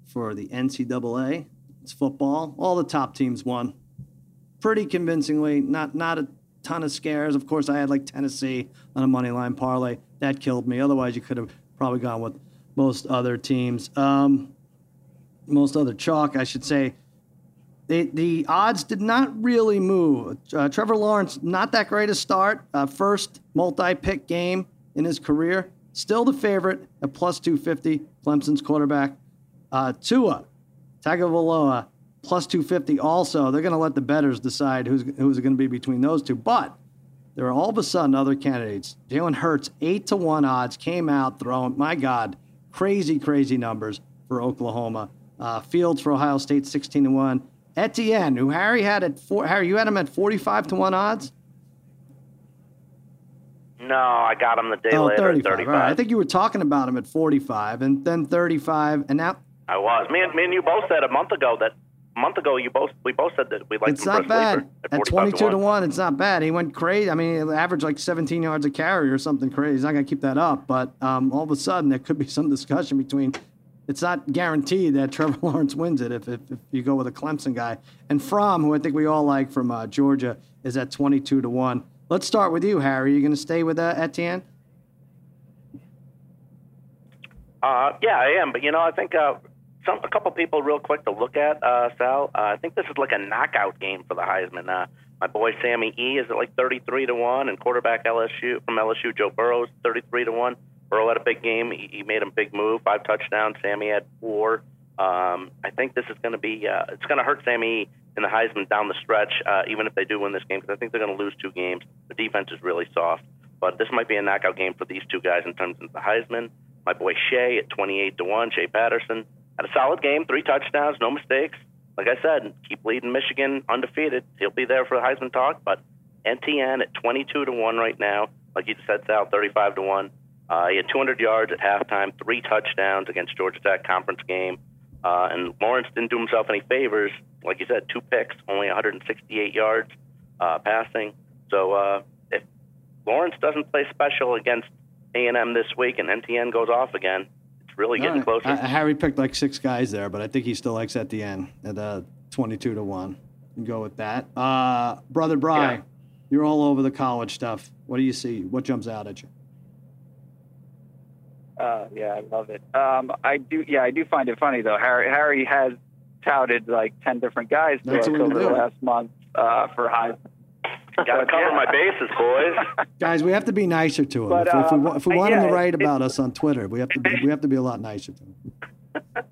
for the NCAA. It's football. All the top teams won pretty convincingly. Not not a ton of scares. Of course, I had like Tennessee on a money line parlay. That killed me. Otherwise, you could have probably gone with most other teams. Um, most other chalk, I should say. The, the odds did not really move. Uh, Trevor Lawrence, not that great a start. Uh, first multi pick game in his career. Still the favorite at plus 250, Clemson's quarterback. Uh, Tua, Tagovailoa, plus 250 also. They're going to let the betters decide who's, who's going to be between those two. But there are all of a sudden other candidates. Jalen Hurts, 8 to 1 odds, came out throwing, my God, crazy, crazy numbers for Oklahoma. Uh, Fields for Ohio State, 16 to 1. Etienne, who Harry had at four, Harry, you had him at 45 to 1 odds? No, I got him the day Oh, later 35. 35. All right. I think you were talking about him at 45 and then 35. And now I was. Me and me and you both said a month ago that a month ago you both we both said that we liked it's not bad. At 45 22 to 1, it's not bad. He went crazy. I mean, he averaged like 17 yards a carry or something crazy. He's not going to keep that up. But um, all of a sudden, there could be some discussion between. It's not guaranteed that Trevor Lawrence wins it if, if, if you go with a Clemson guy. And Fromm, who I think we all like from uh, Georgia, is at 22 to 1. Let's start with you, Harry. Are you going to stay with uh, Etienne? Uh, yeah, I am. But you know, I think uh, some a couple people real quick to look at uh, Sal. Uh, I think this is like a knockout game for the Heisman. Uh, my boy Sammy E is at like 33 to one, and quarterback LSU from LSU Joe Burrow is 33 to one. Burrow had a big game. He, he made a big move, five touchdowns. Sammy had four. Um, I think this is going to be uh, it's going to hurt Sammy E in the Heisman down the stretch, uh, even if they do win this game, because I think they're going to lose two games. The defense is really soft, but this might be a knockout game for these two guys in terms of the Heisman. My boy Shea at 28 to one. Shea Patterson had a solid game, three touchdowns, no mistakes. Like I said, keep leading Michigan undefeated. He'll be there for the Heisman talk, but Etienne at 22 to one right now. Like you said, Sal, 35 to one. Uh, he had 200 yards at halftime, three touchdowns against Georgia Tech conference game. Uh, and Lawrence didn't do himself any favors. Like you said, two picks, only 168 yards uh, passing. So uh, if Lawrence doesn't play special against A&M this week and Etienne goes off again, really getting closer. Uh, Harry picked like six guys there, but I think he still likes Etienne at uh, 22 to 1. And go with that. Uh, Brother Bry, Yeah. you're all over the college stuff. What do you see? What jumps out at you? Uh, yeah, I love it. Um, I do. Yeah, I do find it funny though. Harry Harry has touted like ten different guys to That's us what we over the last month uh, for Heisman. Got to cover yeah. my bases, boys. Guys, we have to be nicer to him. But, if, if we, if we uh, want him to write it- about us on Twitter, we have to be, we have to be a lot nicer to him.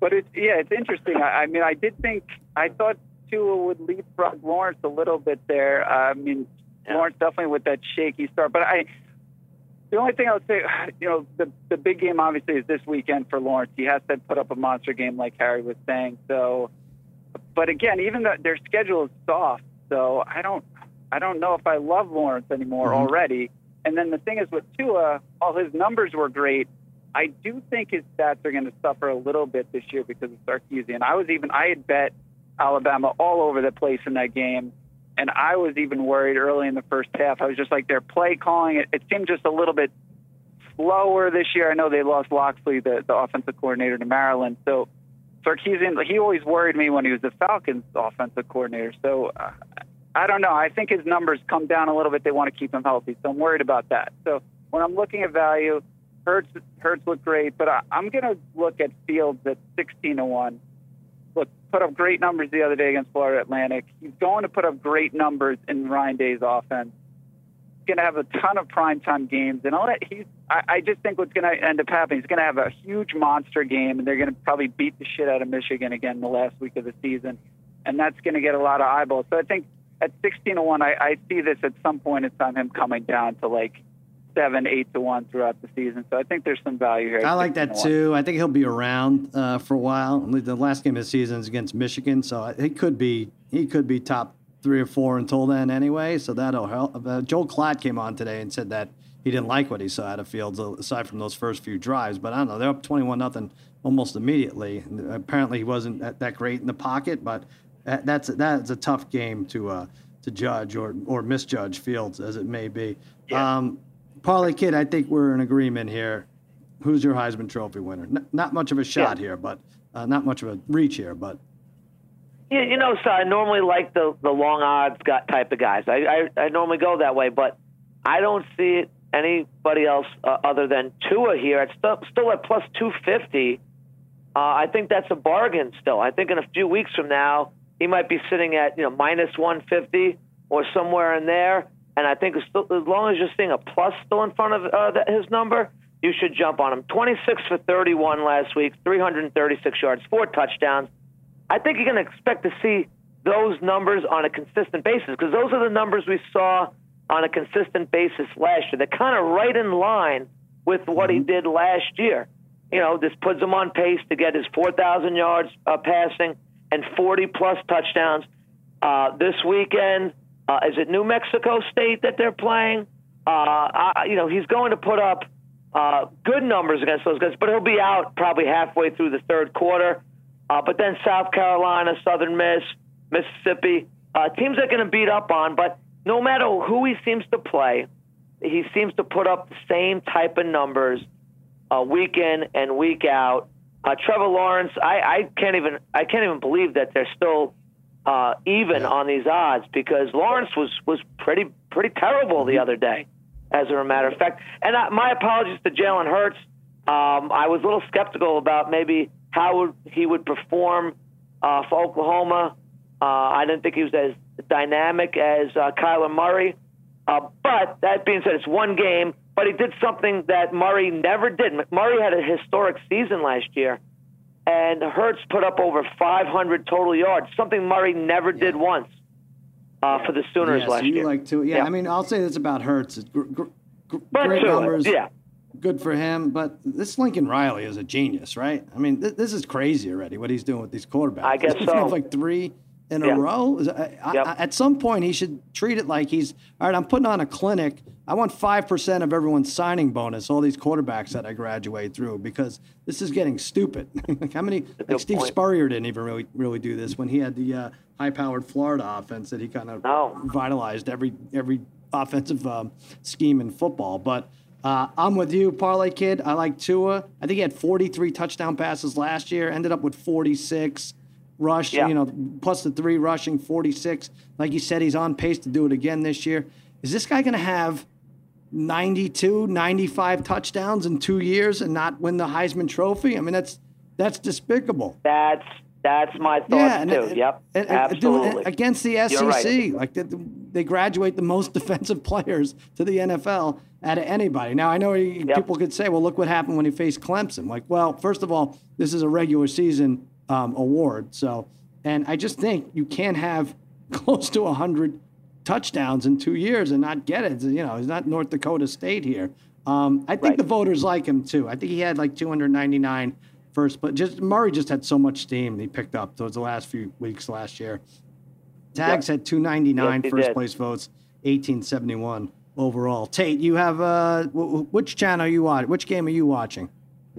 but it's yeah, it's interesting. I, I mean, I did think I thought Tua would leapfrog Lawrence a little bit there. Uh, I mean, Yeah. Lawrence definitely with that shaky start, but I. The only thing I would say, you know, the the big game obviously is this weekend for Lawrence. He has to put up a monster game, like Harry was saying. So, but again, even though their schedule is soft, so I don't, I don't know if I love Lawrence anymore Mhm. already. And then the thing is with Tua, all his numbers were great. I do think his stats are going to suffer a little bit this year because of Sarkisian. I was even I had bet Alabama all over the place in that game, and I was even worried early in the first half. I was just like, their play calling it, it seemed just a little bit slower this year. I know they lost Locksley, the, the offensive coordinator to Maryland, so Sarkisian he always worried me when he was the Falcons offensive coordinator. So. Uh, I don't know. I think his numbers come down a little bit. They want to keep him healthy, so I'm worried about that. So when I'm looking at value, Hurts Hurts look great, but I, I'm going to look at Fields at 16 to one. Look, put up great numbers the other day against Florida Atlantic. He's going to put up great numbers in Ryan Day's offense. Going to have a ton of primetime games, and all that. He's. I, I just think what's going to end up happening. He's going to have a huge monster game, and they're going to probably beat the shit out of Michigan again in the last week of the season, and that's going to get a lot of eyeballs. So I think at 16 to 1, I, I see this at some point in time, him coming down to like 7, 8 to 1 throughout the season. So I think there's some value here. I like that to too. I think he'll be around uh, for a while. The last game of the season is against Michigan, so he could be he could be top three or four until then anyway. So that'll help. Uh, Joel Klatt came on today and said that he didn't like what he saw out of Fields aside from those first few drives. But I don't know. They're up twenty-one nothing almost immediately. Apparently, he wasn't that, that great in the pocket, but that, that's that's a tough game to uh, to judge or or misjudge Fields as it may be. Yeah. Um, Parlay Kid, I think we're in agreement here. Who's your Heisman Trophy winner? N- not much of a shot here, but uh, not much of a reach here, but Yeah, you know, so I normally like the the long odds gu- type of guys. I, I I normally go that way, but I don't see anybody else uh, other than Tua here. It's still, still at plus two fifty. Uh, I think that's a bargain. Still, I think in a few weeks from now he might be sitting at you know minus one fifty or somewhere in there. And I think still, as long as you're seeing a plus still in front of uh, that, his number, you should jump on him. Twenty six for thirty one last week, three hundred and thirty six yards, four touchdowns. I think you're going to expect to see those numbers on a consistent basis because those are the numbers we saw on a consistent basis last year. They're kind of right in line with what he did last year. You know, this puts him on pace to get his 4,000 yards uh, passing and 40 plus touchdowns. Uh, this weekend, uh, is it New Mexico State that they're playing? Uh, I, you know, he's going to put up uh, good numbers against those guys, but he'll be out probably halfway through the third quarter. Uh, but then South Carolina, Southern Miss, Mississippi, uh, teams they're going to beat up on. But no matter who he seems to play, he seems to put up the same type of numbers uh, week in and week out. Uh, Trevor Lawrence, I, I can't even I can't even believe that they're still uh, even on these odds because Lawrence was was pretty pretty terrible the other day, as a matter of fact. And I, my apologies to Jalen Hurts. Um, I was a little skeptical about maybe how he would perform uh, for Oklahoma. Uh, I didn't think he was as dynamic as uh, Kyler Murray. Uh, but that being said, it's one game. But he did something that Murray never did. Murray had a historic season last year, and Hurts put up over 500 total yards, something Murray never did once uh, for the Sooners yeah, so you year. like to, yeah, Yeah. I mean, I'll say this about Hurts. Gr- gr- gr- great Tua, numbers. yeah. Good for him, but this Lincoln Riley is a genius, right? I mean, th- this is crazy already. What he's doing with these quarterbacks. I guess He's so. like three in Yeah. a row. I- Yep. I- at some point, he should treat it like he's all right. I'm putting on a clinic. I want five percent of everyone's signing bonus. All these quarterbacks that I graduate through because this is getting stupid. like how many? Like Steve point. Spurrier didn't even really really do this when he had the uh, high-powered Florida offense that he kind of No. vitalized every every offensive um, scheme in football. But uh, I'm with you, Parlay Kid. I like Tua. I think he had 43 touchdown passes last year. Ended up with 46 rush. Yeah. You know, plus the three rushing, 46. Like you said, he's on pace to do it again this year. Is this guy going to have 92, 95 touchdowns in two years and not win the Heisman Trophy? I mean, that's that's despicable. That's that's my thoughts Yeah, and, too. and- yep, and- and absolutely. against the SEC, right. like they, they graduate the most defensive players to the NFL out of anybody. Now I know you- Yep. people could say, "Well, look what happened when he faced Clemson." Like, well, first of all, this is a regular season um, award, so And I just think you can't have close to 100 touchdowns in two years and not get it. You know, it's not North Dakota State here. Um, I think Right. the voters like him too. I think he had like 299 first, but just Murray just had so much steam he picked up towards the last few weeks last year. Tags had 299 yes, first did. place votes, 1871 overall. Tate, you have uh, w- which channel are you watching? Which game are you watching,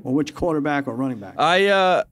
or which quarterback or running back? I uh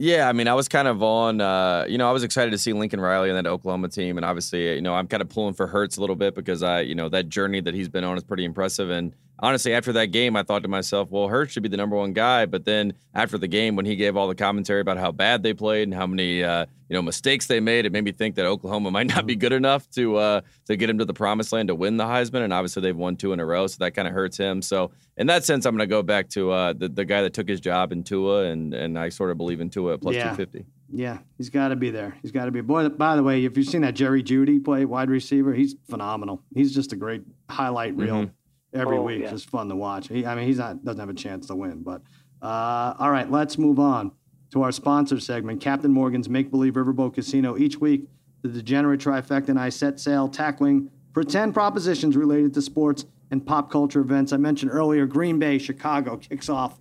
yeah, I mean, I was kind of on uh, you know, I was excited to see Lincoln Riley and that Oklahoma team and obviously, you know, I'm kind of pulling for Hurts a little bit because I, you know, that journey that he's been on is pretty impressive and honestly, after that game, I thought to myself, well, Hurts should be the number one guy, but then after the game when he gave all the commentary about how bad they played and how many uh, you know, mistakes they made, it made me think that Oklahoma might not be good enough to uh to get him to the promised land to win the Heisman and obviously they've won two in a row, so that kind of hurts him. So, in that sense, I'm going to go back to uh the, the guy that took his job in Tua and and I sort of believe in Tua at plus Yeah. 250. Yeah, he's got to be there. He's got to be. Boy, by the way, if you've seen that Jerry Jeudy play wide receiver, he's phenomenal. He's just a great highlight reel every Oh, week. yeah. Just fun to watch. He, I mean, he's not doesn't have a chance to win. But uh, all right, let's move on to our sponsor segment, Captain Morgan's Make Believe Riverboat Casino. Each week, the degenerate trifecta and I set sail tackling pretend propositions related to sports and pop culture events. I mentioned earlier, Green Bay, Chicago kicks off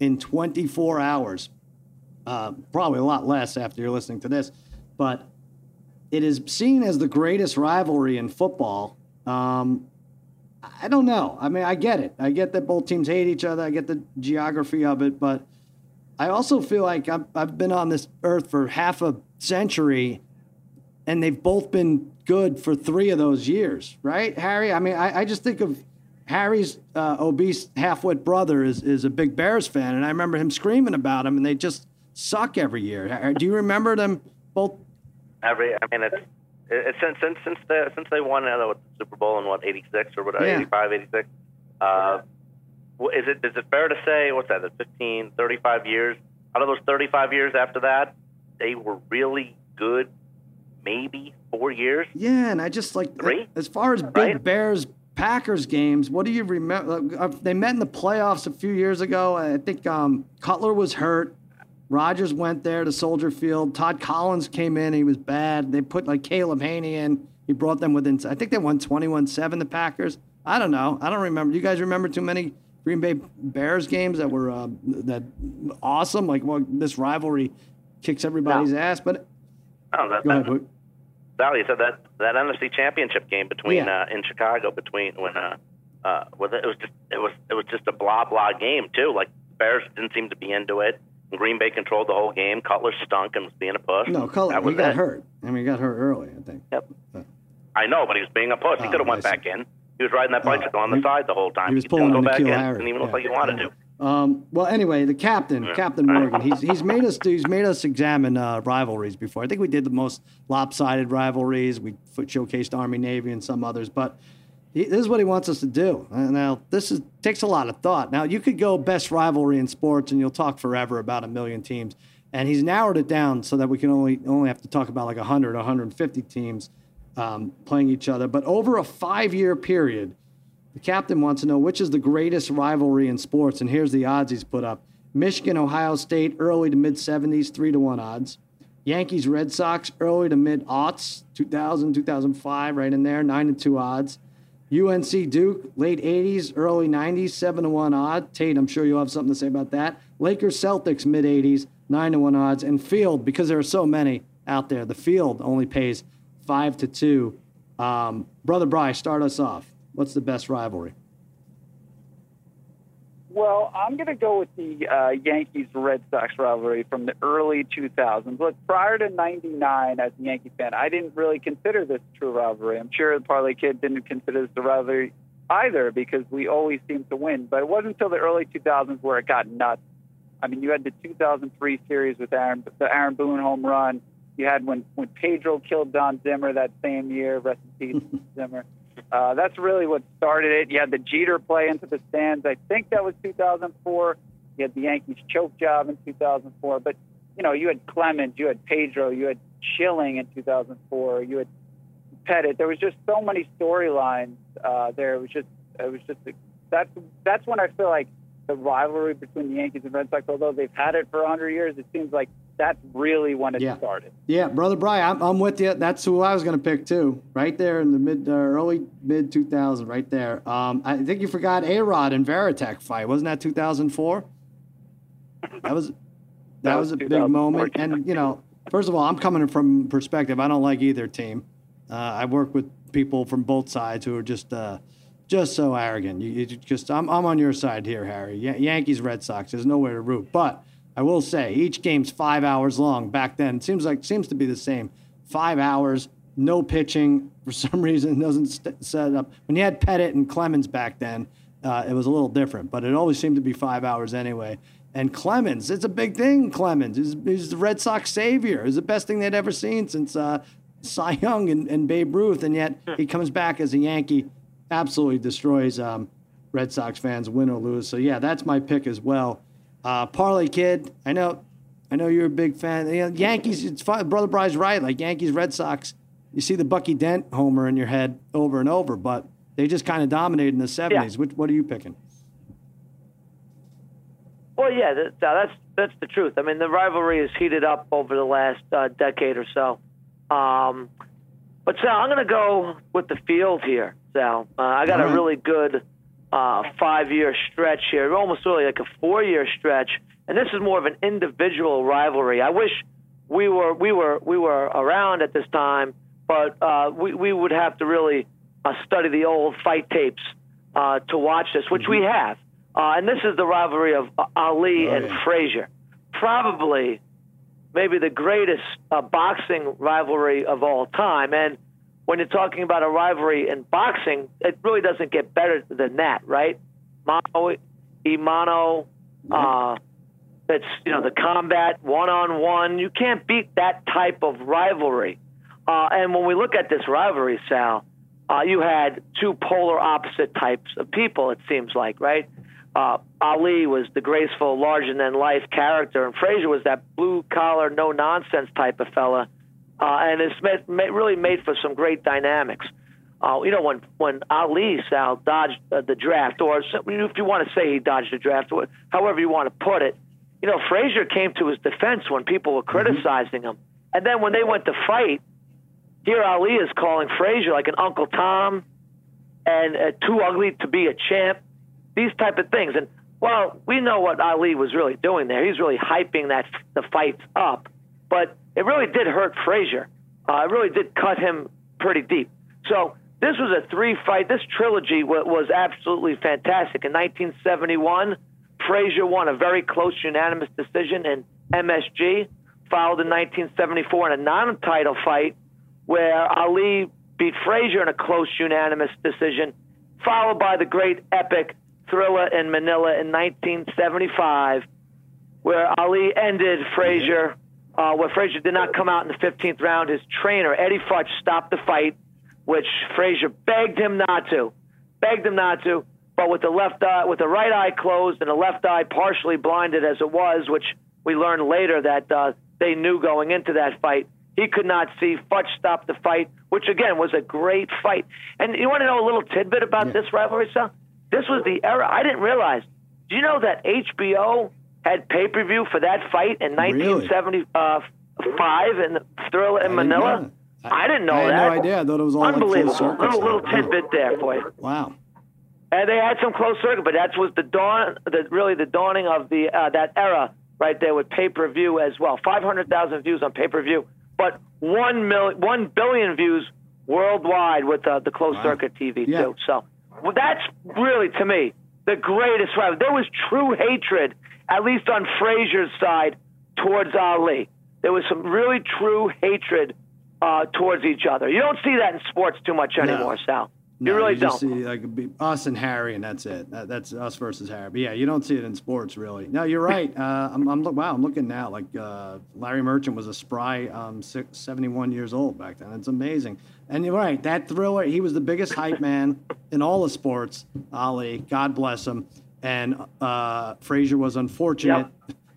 in 24 hours uh, probably a lot less after you're listening to this, but it is seen as the greatest rivalry in football. Um, I don't know. I mean, I get it. I get that both teams hate each other. I get the geography of it, but I also feel like I've, I've been on this earth for half a century, and they've both been good for three of those years, right, Harry? I mean, I, I just think of Harry's uh, obese half-wit brother is is a big Bears fan, and I remember him screaming about him, and they just suck every year. Do you remember them both? Every, I mean, it's, it's since since since the since they won uh, what, the Super Bowl in what '86 or whatever, Yeah. '85, '86. Uh, is it is it fair to say what's that? The 15, 35 years. Out of those 35 years after that, they were really good. Maybe four years. Yeah, and I just like Three? as far as big Right? Bears Packers games. What do you remember? Uh, they met in the playoffs a few years ago. I think um, Cutler was hurt. Rodgers went there to Soldier Field. Todd Collins came in. He was bad. They put like Caleb Hanie in. He brought them within. I think they won 21-7. The Packers. I don't know. I don't remember. You guys remember too many Green Bay Bears games that were uh, that awesome? Like well, this rivalry kicks everybody's ass. But Oh, that, go ahead. that. Sally said that that NFC Championship game between Yeah. uh, in Chicago between when uh uh was it, it was just it was it was just a blah blah game too. Like the Bears didn't seem to be into it. Green Bay controlled the whole game. Cutler stunk and was being a puss. No, Cutler. He got it. hurt. I mean, he got hurt early. I think. Yep. I know, but he was being a puss. He Oh, could have went back in. He was riding that Oh, bicycle on the he- side the whole time. He was didn't pulling go back in. Didn't even look Yeah. like he wanted to. Um, well, anyway, the captain, Captain Morgan, he's, he's made us he's made us examine uh, rivalries before. I think we did the most lopsided rivalries. We showcased Army, Navy, and some others, but he, this is what he wants us to do. Uh, now, this is takes a lot of thought. Now, you could go best rivalry in sports, and you'll talk forever about a million teams. And he's narrowed it down so that we can only only have to talk about like 100, 150 teams um, playing each other. But over a five year period, the captain wants to know which is the greatest rivalry in sports, and here's the odds he's put up: Michigan, Ohio State, early to mid 70s, three to one odds. Yankees, Red Sox, early to mid aughts, 2000, 2005, right in there, nine to two odds. UNC Duke, late 80s, early 90s, seven to one odd. Tate, I'm sure you'll have something to say about that. Lakers, Celtics, mid 80s, nine to one odds. And Field, because there are so many out there, the Field only pays five to two. Um, Brother Bry, start us off. What's the best rivalry? Well, I'm going to go with the uh, Yankees Red Sox rivalry from the early 2000s. Look, prior to 99, as a Yankee fan, I didn't really consider this a true rivalry. I'm sure the Parlay Kid didn't consider this a rivalry either because we always seem to win. But it wasn't until the early 2000s where it got nuts. I mean, you had the 2003 series with Aaron, the Aaron Boone home run. You had when, when Pedro killed Don Zimmer that same year. Rest in peace, Zimmer. Uh, that's really what started it. You had the Jeter play into the stands. I think that was 2004. You had the Yankees choke job in 2004. But, you know, you had Clemens, you had Pedro, you had Schilling in 2004. You had Pettitte. There was just so many storylines uh, there. It was just, it was just, that's, that's when I feel like the rivalry between the Yankees and Red Sox, although they've had it for 100 years, it seems like that's really when it Yeah. started. Yeah, brother Brian, I'm, I'm with you. That's who I was going to pick too. Right there in the mid, uh, early mid 2000, right there. Um, I think you forgot A Rod and Varitek fight. Wasn't that 2004? That was that, That was, was a big moment. And you know, first of all, I'm coming from perspective. I don't like either team. Uh, I work with people from both sides who are just uh, just so arrogant. You, you just I'm I'm on your side here, Harry. Ya- Yankees, Red Sox. There's nowhere to root, but. I will say each game's five hours long. Back then, seems like seems to be the same. Five hours, no pitching for some reason. Doesn't st- set up. When you had Pettitte and Clemens back then, uh, it was a little different. But it always seemed to be five hours anyway. And Clemens, it's a big thing. Clemens he's, he's the Red Sox savior. It's the best thing they'd ever seen since uh, Cy Young and, and Babe Ruth. And yet he comes back as a Yankee, absolutely destroys um, Red Sox fans, win or lose. So yeah, that's my pick as well. Uh, Parlay Kid, I know, I know you're a big fan. You know, Yankees, it's fun. Brother Bry's right. Like Yankees, Red Sox, you see the Bucky Dent homer in your head over and over, but they just kind of dominated in the 70s. Which, what are you picking? Well, yeah, that, that's that's the truth. I mean, the rivalry has heated up over the last uh, decade or so. Um, but Sal, I'm going to go with the field here, Sal. Uh, I got All a really good uh, five-year stretch here, almost really like a four-year stretch, and this is more of an individual rivalry. I wish we were we were we were around at this time, but uh, we we would have to really uh, study the old fight tapes uh, to watch this, which we have. Uh, and this is the rivalry of uh, Ali Oh, and yeah. Frazier. Probably, maybe the greatest uh, boxing rivalry of all time. And when you're talking about a rivalry in boxing, it really doesn't get better than that, right? Mano, Imano, uh, it's you know the combat one on one. You can't beat that type of rivalry. Uh, and when we look at this rivalry, Sal, uh, you had two polar opposite types of people. It seems like, right? Uh, Ali was the graceful, larger than life character, and Frazier was that blue collar, no nonsense type of fella. Uh, and it's made, made, really made for some great dynamics. Uh, you know, when when Ali Sal dodged uh, the draft, or if you want to say he dodged the draft, or however you want to put it, you know, Frazier came to his defense when people were criticizing him, and then when they went to fight, here Ali is calling Frazier like an Uncle Tom, and uh, too ugly to be a champ. These type of things, and well, we know what Ali was really doing there. He's really hyping that the fights up, but it really did hurt Frazier. Uh, it really did cut him pretty deep. So this was a three-fight. This trilogy wa- was absolutely fantastic. In 1971, Frazier won a very close unanimous decision in MSG. Followed in 1974 in a non-title fight where Ali beat Frazier in a close unanimous decision, followed by the great epic Thriller in Manila in 1975, where Ali ended Frazier, uh, where Frazier did not come out in the 15th round. His trainer, Eddie Futch, stopped the fight, which Frazier begged him not to, begged him not to, but with the left eye, with the right eye closed and the left eye partially blinded as it was, which we learned later that uh, they knew going into that fight. He could not see. Futch stopped the fight, which again was a great fight. And you want to know a little tidbit about this rivalry, Sal? This was the era. I didn't realize. Do you know that HBO had pay per view for that fight in Really? 1975 in the Thriller in Manila? I didn't know I had that. no idea. I thought it was all like unbelievable. circuit little little tidbit there for you. Wow. And they had some close circuit, but that was the dawn, the, really the dawning of the uh, that era right there with pay per view as well. Five hundred thousand views on pay per view, but one million, one billion views worldwide with uh, the closed circuit TV Yeah. too. So well, that's really to me the greatest rivalry. There was true hatred, at least on Frazier's side, towards Ali. There was some really true hatred uh, towards each other. You don't see that in sports too much anymore, Sal. You No, really just don't. see like be us and Harry, and that's it. That, that's us versus Harry. But yeah, you don't see it in sports really. No, you're right. Uh, I'm, I'm look. Wow, I'm looking now. Like uh, Larry Merchant was a spry um, six, 71 years old back then. It's amazing. And you're right. That thriller. He was the biggest hype man in all of sports. Ali, God bless him. And uh, Frazier was unfortunate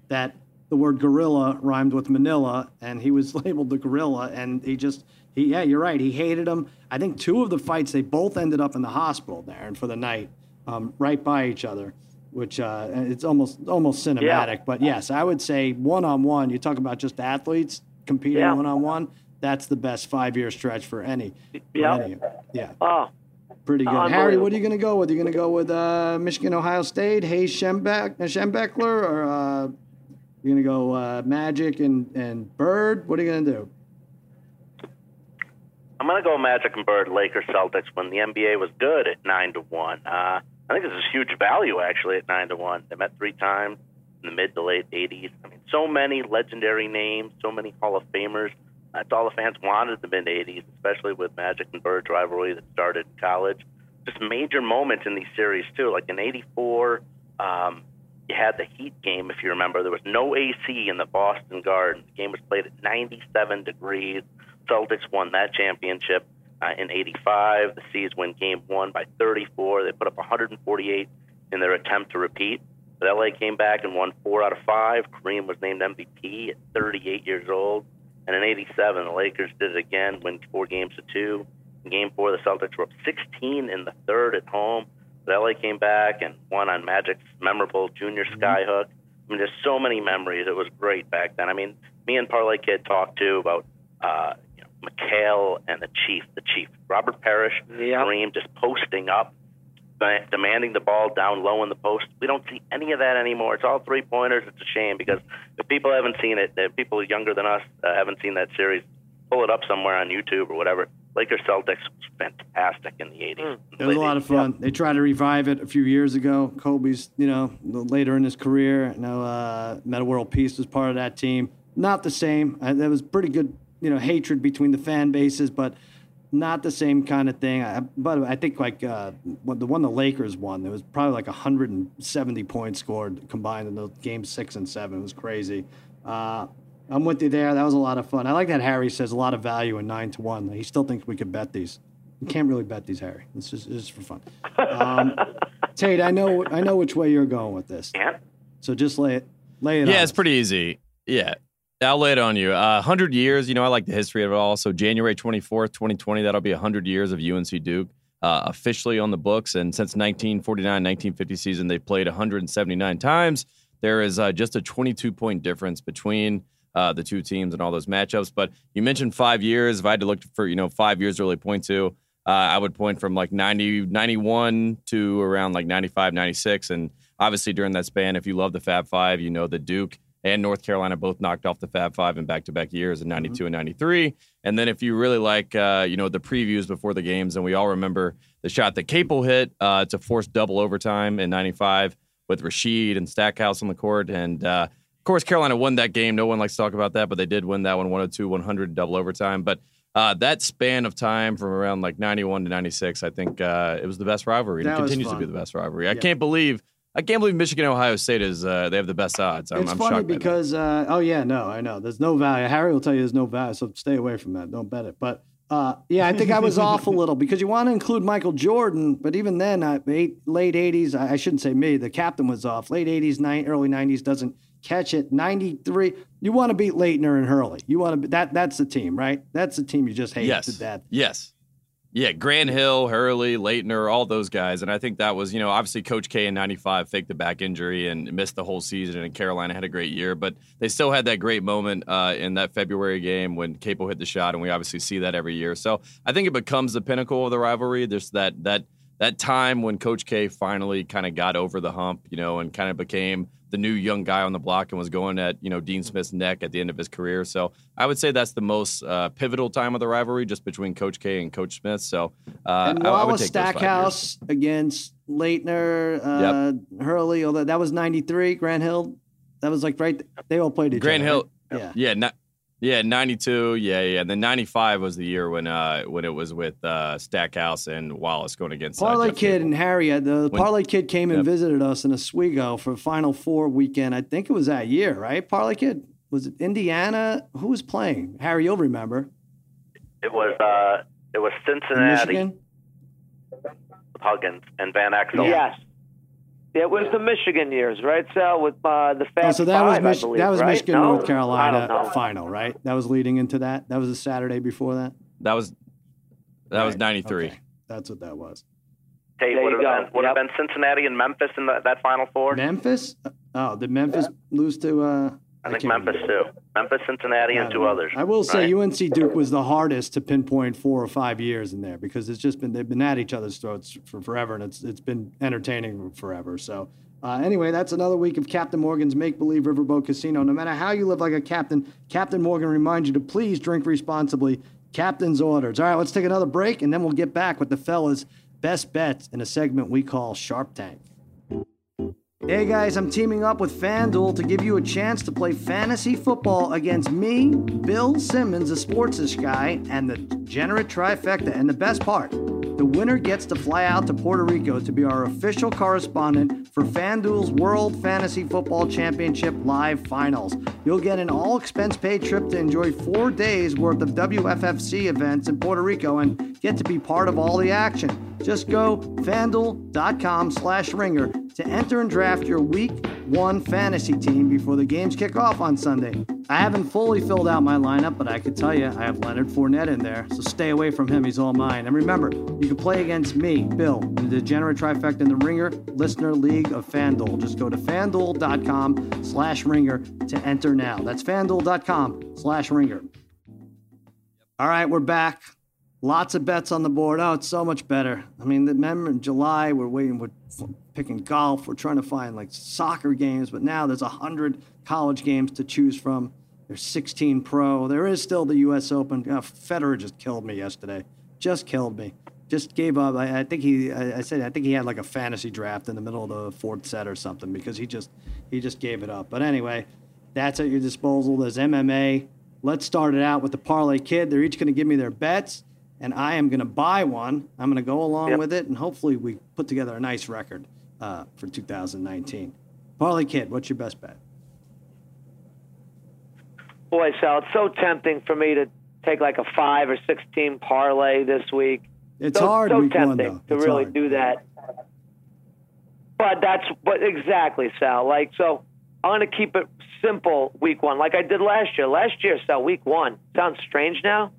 that the word gorilla rhymed with Manila, and he was labeled the gorilla, and he just he yeah, you're right. He hated him. I think two of the fights they both ended up in the hospital there and for the night, um, right by each other. which uh, it's almost almost cinematic. But yes, I would say one on one. You talk about just athletes competing one on one. That's the best five year stretch for any. for Yeah. any. Yeah. Oh, Pretty good. Harry, what are you going to go with? Are You going to go with uh, Michigan, Ohio State, Hayes Schembeck, uh, Schembechler, or uh, you going to go uh, Magic and, and Bird? What are you going to do? I'm going to go Magic and Bird, Lakers, Celtics when the NBA was good at nine to one. Uh, I think this is huge value actually at nine to one. They met three times in the mid to late '80s. I mean, so many legendary names, so many Hall of Famers. That's all the fans wanted in the mid '80s, especially with Magic and Bird rivalry that started in college. Just major moments in these series too. Like in '84, um, you had the Heat game, if you remember. There was no AC in the Boston Garden. The game was played at 97 degrees. Celtics won that championship uh, in '85. The C's win Game One by 34. They put up 148 in their attempt to repeat. But LA came back and won four out of five. Kareem was named MVP at 38 years old. And in '87, the Lakers did it again, win four games to two. In Game Four, the Celtics were up 16 in the third at home. But LA came back and won on Magic's memorable junior skyhook. I mean, there's so many memories. It was great back then. I mean, me and Parlay Kid talked too about uh, you know, McHale and the Chief. The Chief, Robert Parish, Yeah. Kareem just posting up, demanding the ball down low in the post. We don't see any of that anymore. It's all three pointers. It's a shame because if people haven't seen it, if people younger than us uh, haven't seen that series, pull it up somewhere on YouTube or whatever. Lakers Celtics was fantastic in the 80s. It was a lot of fun. They tried to revive it a few years ago. Kobe's, you know, later in his career, you know, uh, Metta World Peace was part of that team. Not the same. Uh, there was pretty good, you know, hatred between the fan bases, but not the same kind of thing. I, but I think like uh, the one the Lakers won, there was probably like 170 points scored combined in the games six and seven. It was crazy. Uh, I'm with you there. That was a lot of fun. I like that Harry says a lot of value in nine to one. He still thinks we could bet these. You can't really bet these, Harry. It's just, it's just for fun. Um, Tate, I know I know which way you're going with this. Can't? So just lay it lay it. Yeah, on it's pretty easy. Yeah. I'll lay it on you. Uh, 100 years, you know, I like the history of it all. So, January 24th, 2020, that'll be 100 years of UNC Duke uh, officially on the books. And since 1949 1950 season, they've played 179 times. There is uh, just a 22 point difference between uh, the two teams and all those matchups. But you mentioned five years. If I had to look for, you know, five years to really point to, uh, I would point from like 90, 91 to around like 95, 96. And obviously during that span, if you love the Fab Five, you know that Duke and North Carolina both knocked off the Fab Five in back-to-back years in '92 and '93. And then if you really like, uh, you know, the previews before the games, and we all remember the shot that Capel hit uh, to force double overtime in '95 with Rasheed and Stackhouse on the court, and uh, of course Carolina won that game. No one likes to talk about that, but they did win that one, 102-100 double overtime. But uh, that span of time from around like 91 to 96, I think uh, it was the best rivalry. and That it continues to be the best rivalry. I can't believe. I can't believe Michigan Ohio State is uh, they have the best odds. I'm, it's I'm funny shocked because uh, oh yeah, no, I know. There's no value. Harry will tell you there's no value, so stay away from that. Don't bet it. But uh, yeah, I think I was off a little because you want to include Michael Jordan, but even then, uh, eight, late '80s. I, I shouldn't say me. The captain was off. Late '80s, nine, early '90s doesn't catch it. '93. You want to beat Laettner and Hurley. You want to. That that's the team, right? That's the team you just hate yes. to death. Yes. Yeah, Grant Hill, Hurley, Laettner, all those guys. And I think that was, you know, obviously Coach K in 95 faked the back injury and missed the whole season, and Carolina had a great year. But they still had that great moment uh, in that February game when Capel hit the shot, and we obviously see that every year. So I think it becomes the pinnacle of the rivalry. There's that, that, that time when Coach K finally kind of got over the hump, you know, and kind of became the new young guy on the block and was going at you know Dean Smith's neck at the end of his career. So I would say that's the most uh, pivotal time of the rivalry, just between Coach K and Coach Smith. So uh, and I, I would Wallace five years. Stackhouse against Laettner, uh, Hurley. Although that was '93, Grant Hill. That was like right. They all played each Grant other. Hill, right? Yeah. yeah, not, yeah, ninety two, yeah, yeah. And then ninety five was the year when uh when it was with uh, Stackhouse and Wallace going against uh, Parlay Jeff Kid Capel. and Harry. uh, The When- Parlay Kid came and Yep. visited us in Oswego for Final Four weekend. I think it was that year, right? Parlay Kid was it Indiana? Who was playing? Harry, you'll remember. It was uh, it was Cincinnati, Michigan. Huggins, and Van Exel. Yes. It was the Michigan years, right, Sal? With uh, the Fab Oh, so that Five, was I Mich- believe, that was right? Michigan No? North Carolina final, right? That was leading into that. That was the Saturday before that. That was that was ninety three. Okay. That's what that was. Tate There would have been would have Yep. been Cincinnati and Memphis in the, that Final Four. Memphis? Oh, did Memphis lose to? Uh, I think Memphis remember. too. Memphis, Cincinnati, and two others. I will say right? UNC Duke was the hardest to pinpoint four or five years in there because it's just been they've been at each other's throats for forever and it's it's been entertaining forever. So uh, anyway, that's another week of Captain Morgan's Make Believe Riverboat Casino. No matter how you live like a captain, Captain Morgan reminds you to please drink responsibly. Captain's orders. All right, let's take another break and then we'll get back with the fellas' best bets in a segment we call Sharp Tank. Hey guys, I'm teaming up with FanDuel to give you a chance to play fantasy football against me, Bill Simmons, the sportsish guy, and the degenerate trifecta. And the best part, the winner gets to fly out to Puerto Rico to be our official correspondent for FanDuel's World Fantasy Football Championship live finals. You'll get an all expense paid trip to enjoy four days worth of WFFC events in Puerto Rico and get to be part of all the action. Just go fanduel.com slash ringer to enter and draft your week one fantasy team before the games kick off on Sunday. I haven't fully filled out my lineup, but I can tell you I have Leonard Fournette in there, so stay away from him. He's all mine. And remember, you can play against me, Bill, in the Degenerate Trifecta in the Ringer Listener League of FanDuel. Just go to fanduel.com slash ringer to enter now. That's fanduel.com slash ringer. All right, we're back. Lots of bets on the board. Oh, it's so much better. I mean, the remember in July we're waiting, we're picking golf. We're trying to find like soccer games, but now there's a hundred college games to choose from. There's 16 pro. There is still the U.S. Open. Oh, Federer just killed me yesterday. Just killed me. Just gave up. I, I think he. I, I said I think he had like a fantasy draft in the middle of the fourth set or something because he just he just gave it up. But anyway, that's at your disposal. There's MMA. Let's start it out with the parlay kid. They're each going to give me their bets, and I am going to buy one. I'm going to go along Yep. with it, and hopefully we put together a nice record uh, for 2019. Parlay kid, what's your best bet? Boy, Sal, it's so tempting for me to take like a five or six team parlay this week. It's so, hard so week one, tempting though. to It's really hard. do that. But that's but exactly, Sal. Like so, I'm to keep it simple week one, like I did last year. Last year, Sal, week one sounds strange now.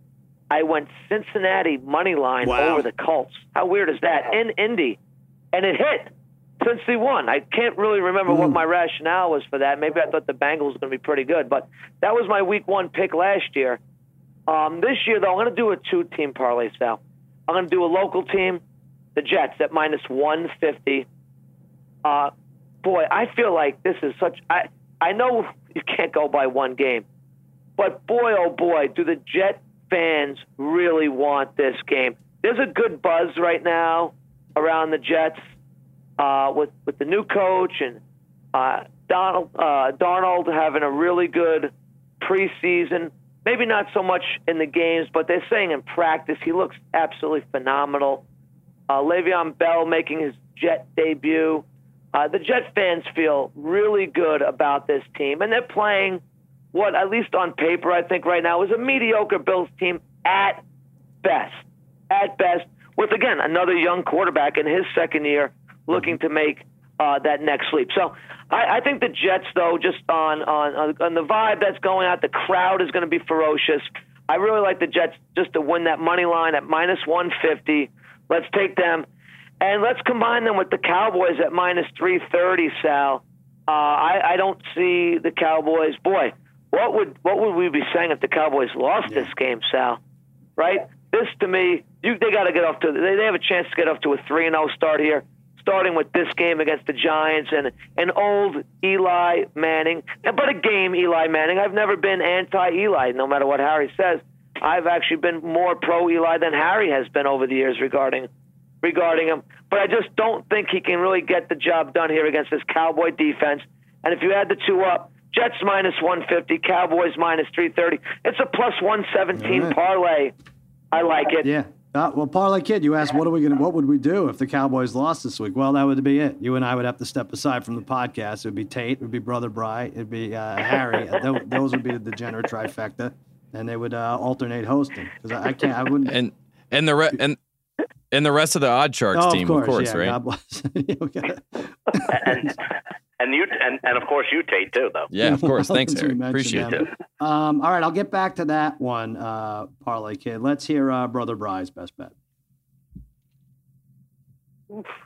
I went Cincinnati money line Wow. over the Colts. How weird is that? In Indy, and it hit. Cincy won. I can't really remember what Mm. my rationale was for that. Maybe I thought the Bengals were going to be pretty good, but that was my week one pick last year. Um, this year, though, I'm going to do a two-team parlay, Sal. I'm going to do a local team, the Jets, at minus 150. Uh, boy, I feel like this is such. I I know you can't go by one game, but boy, oh boy, do the Jet fans really want this game? There's a good buzz right now around the Jets uh, with with the new coach and uh, Donald uh, Darnold having a really good preseason. Maybe not so much in the games, but they're saying in practice he looks absolutely phenomenal. Uh, Le'Veon Bell making his Jet debut. Uh, the Jet fans feel really good about this team, and they're playing what, at least on paper, I think right now is a mediocre Bills team at best. At best, with again another young quarterback in his second year, looking to make uh, that next leap. So I, I think the Jets, though, just on on on the vibe that's going out, the crowd is going to be ferocious. I really like the Jets just to win that money line at minus 150. Let's take them, and let's combine them with the Cowboys at minus 330. Sal, uh, I, I don't see the Cowboys. Boy, what would what would we be saying if the Cowboys lost this game, Sal? Right? This to me, you, they got to get off to. They, they have a chance to get off to a three and zero start here, starting with this game against the Giants and an old Eli Manning, but a game Eli Manning. I've never been anti Eli, no matter what Harry says. I've actually been more pro Eli than Harry has been over the years regarding regarding him. But I just don't think he can really get the job done here against this Cowboy defense. And if you add the two up, Jets minus 150, Cowboys minus 330, it's a plus 117 All right. parlay. I like it. Yeah. Uh, well, parlay kid, you asked what are we gonna, what would we do if the Cowboys lost this week? Well, that would be it. You and I would have to step aside from the podcast. It would be Tate, it would be Brother Bry, it'd be uh, Harry. Uh, those would be the degenerate trifecta, and they would uh, alternate hosting because I, I can't. I wouldn't. And and the re- and and the rest of the Odd Sharks oh, team, of course, yeah, right? God bless. Okay. and and you and, and of course you Tate too though. Yeah, of course. Thanks, Since Eric. Appreciate them. it. Um, all right, I'll get back to that one, uh, parlay kid. Let's hear uh, Brother Bry's best bet.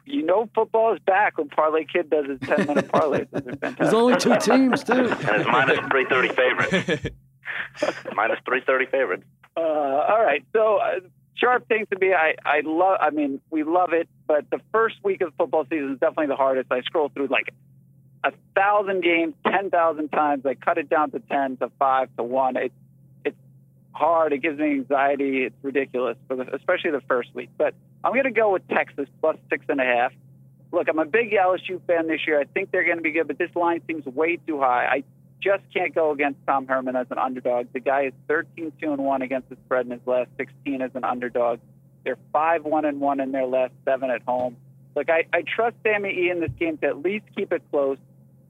you know football is back when Parlay Kid does his 10 minute parlays. Those. There's only two teams too. And it's minus 330 favorite. minus 330 favorite. Uh, all right. So, uh, sharp things to be. I, I love, I mean, we love it, but the first week of the football season is definitely the hardest. I scroll through like a thousand games, 10,000 times. I cut it down to 10 to 5 to 1. It's, it's hard. It gives me anxiety. It's ridiculous, for the, especially the first week. But I'm going to go with Texas plus six and a half. Look, I'm a big LSU fan this year. I think they're going to be good, but this line seems way too high. I just can't go against Tom Herman as an underdog. The guy is 13 2 and 1 against the spread in his last 16 as an underdog. They're 5 1 and 1 in their last seven at home. Look, I, I trust Sammy E in this game to at least keep it close.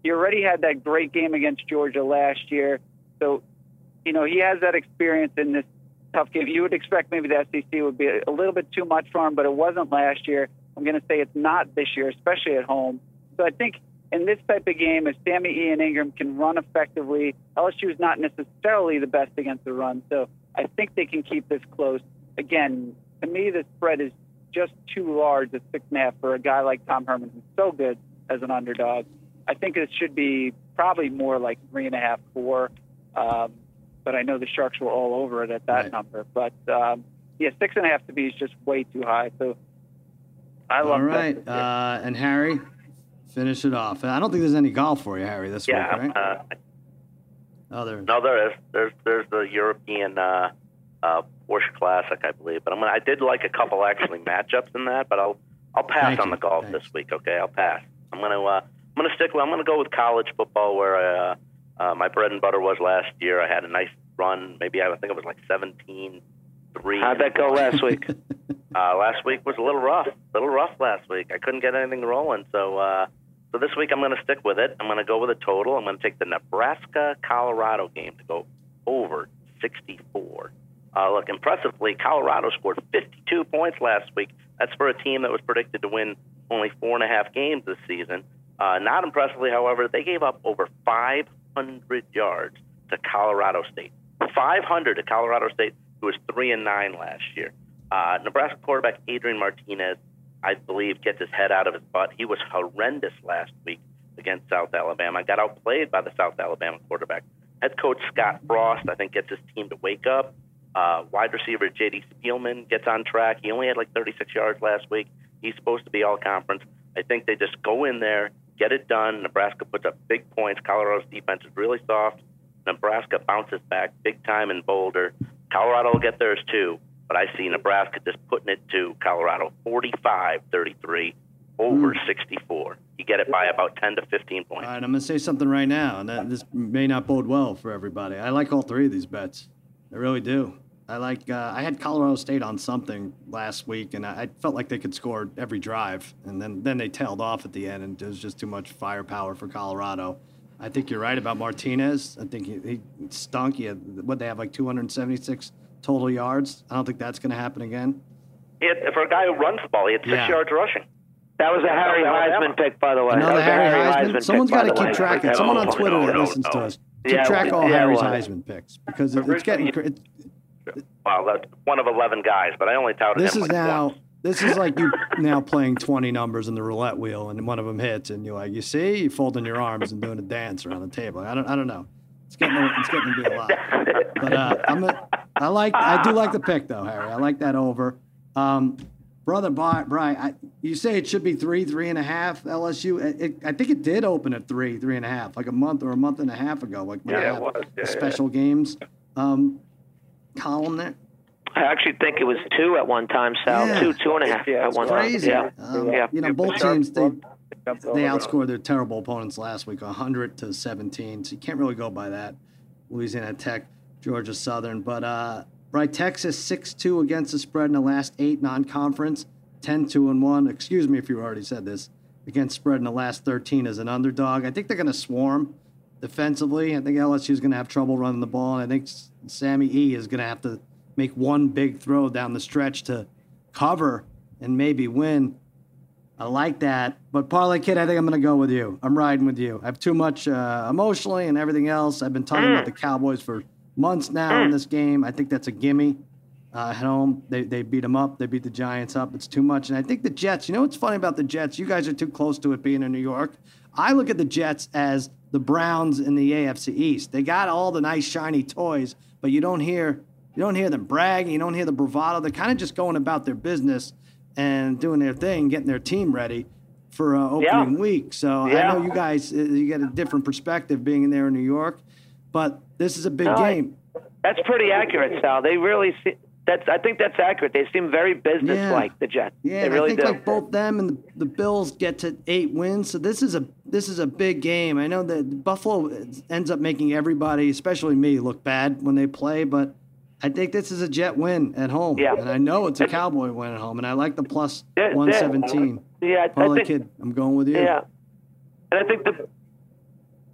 He already had that great game against Georgia last year. So, you know, he has that experience in this tough game. You would expect maybe the SEC would be a little bit too much for him, but it wasn't last year. I'm going to say it's not this year, especially at home. So I think in this type of game, if Sammy and Ingram can run effectively, LSU is not necessarily the best against the run. So I think they can keep this close. Again, to me, the spread is just too large at six and a half for a guy like Tom Herman, who's so good as an underdog. I think it should be probably more like three and a half, four. Um, but I know the Sharks were all over it at that Right. number. But um, yeah, six and a half to me is just way too high. So I love All right. Texas. Uh, and Harry, finish it off. I don't think there's any golf for you, Harry, this Yeah. week, right? Uh, Oh, there. no, there is. There's there's the European uh, uh, Porsche Classic, I believe. But I'm gonna, I did like a couple actually matchups in that, but I'll I'll pass Thank on you. the golf Thanks. this week. Okay, I'll pass. I'm gonna uh, I'm gonna stick with I'm gonna go with college football where uh, uh, my bread and butter was last year. I had a nice run. Maybe I think it was like 17 three. How'd that go last week? Uh, last week was a little rough, a little rough last week. I couldn't get anything rolling, so uh, so this week I'm going to stick with it. I'm going to go with a total. I'm going to take the Nebraska Colorado game to go over 64. Uh, look, impressively, Colorado scored 52 points last week. That's for a team that was predicted to win only four and a half games this season. Uh, not impressively, however, they gave up over 500 yards to Colorado State. 500 to Colorado State, who was three and nine last year. Uh, Nebraska quarterback Adrian Martinez, I believe, gets his head out of his butt. He was horrendous last week against South Alabama. Got outplayed by the South Alabama quarterback. Head coach Scott Frost, I think, gets his team to wake up. Uh, wide receiver J.D. Spielman gets on track. He only had like 36 yards last week. He's supposed to be all conference. I think they just go in there, get it done. Nebraska puts up big points. Colorado's defense is really soft. Nebraska bounces back big time in Boulder. Colorado will get theirs too, but I see Nebraska just putting it to Colorado 45 33 over hmm. 64. You get it by about 10 to 15 points. All right, I'm going to say something right now, and that, this may not bode well for everybody. I like all three of these bets. I really do. I like. Uh, I had Colorado State on something last week, and I, I felt like they could score every drive, and then then they tailed off at the end, and there was just too much firepower for Colorado. I think you're right about Martinez. I think he, he stunk. He had what they have like 276 total yards. I don't think that's going to happen again. He had, for a guy who runs the ball, he had six Yeah. yards rushing. That was a Harry Alabama. Heisman pick, by the way. That Another was a Harry Heisman. pick, Someone's by got to keep way. track. it. Someone on no, Twitter that no, listens to us. Keep Yeah, track of all yeah, Harry's well. Heisman picks because it, it's getting. cra- Well, that's one of 11 guys, but I only touted this him is like now. once. This is like you now playing 20 numbers in the roulette wheel, and one of them hits, and you're like, you see, you folding your arms and doing a dance around the table. I don't, I don't know. It's getting, it's getting to be a lot. But uh, I'm, a, I like, I do like the pick though, Harry. I like that over. Um, brother Bri- Brian, I, you say it should be three, three and a half. LSU. It, it, I think it did open at three, three and a half, like a month or a month and a half ago. Like Yeah, it was. Yeah, special games um, column there. I actually think it was two at one time, Sal. Yeah. Two, two and a half Yeah, at one Crazy. time. Um, Yeah. You know, both teams they they outscored their terrible opponents last week, 100 to 17. So you can't really go by that. Louisiana Tech, Georgia Southern, but uh, right, Texas 6-2 against the spread in the last eight non-conference, 10-2 and one. Excuse me if you already said this. Against spread in the last 13 as an underdog. I think they're going to swarm defensively. I think LSU is going to have trouble running the ball, and I think S- Sammy E is going to have to make one big throw down the stretch to cover and maybe win. I like that. But Parlay Kid, I think I'm going to go with you. I'm riding with you. I have too much uh, emotionally and everything else. I've been talking about the Cowboys for months now in this game. I think that's a gimme. Uh, at home. They, they beat them up. They beat the Giants up. It's too much. And I think the Jets, you know what's funny about the Jets? You guys are too close to it being in New York. I look at the Jets as the Browns in the AFC East. They got all the nice shiny toys, but you don't hear you don't hear them bragging. You don't hear the bravado. They're kind of just going about their business and doing their thing, getting their team ready for uh, opening Yeah. week. So Yeah. I know you guys uh, you get a different perspective being in there in New York, but this is a big No, game. That's pretty accurate, Sal. They really see, that's I think that's accurate. They seem very business-like, the Jets. Yeah, they really I think do. like both them and the, the Bills get to eight wins, so this is a this is a big game. I know that Buffalo ends up making everybody, especially me, look bad when they play, but I think this is a Jet win at home, Yeah. and I know it's a Cowboy win at home, and I like the plus Yeah, yeah. one seventeen. yeah, I- I think, kid, I'm going with you. Yeah, and I think the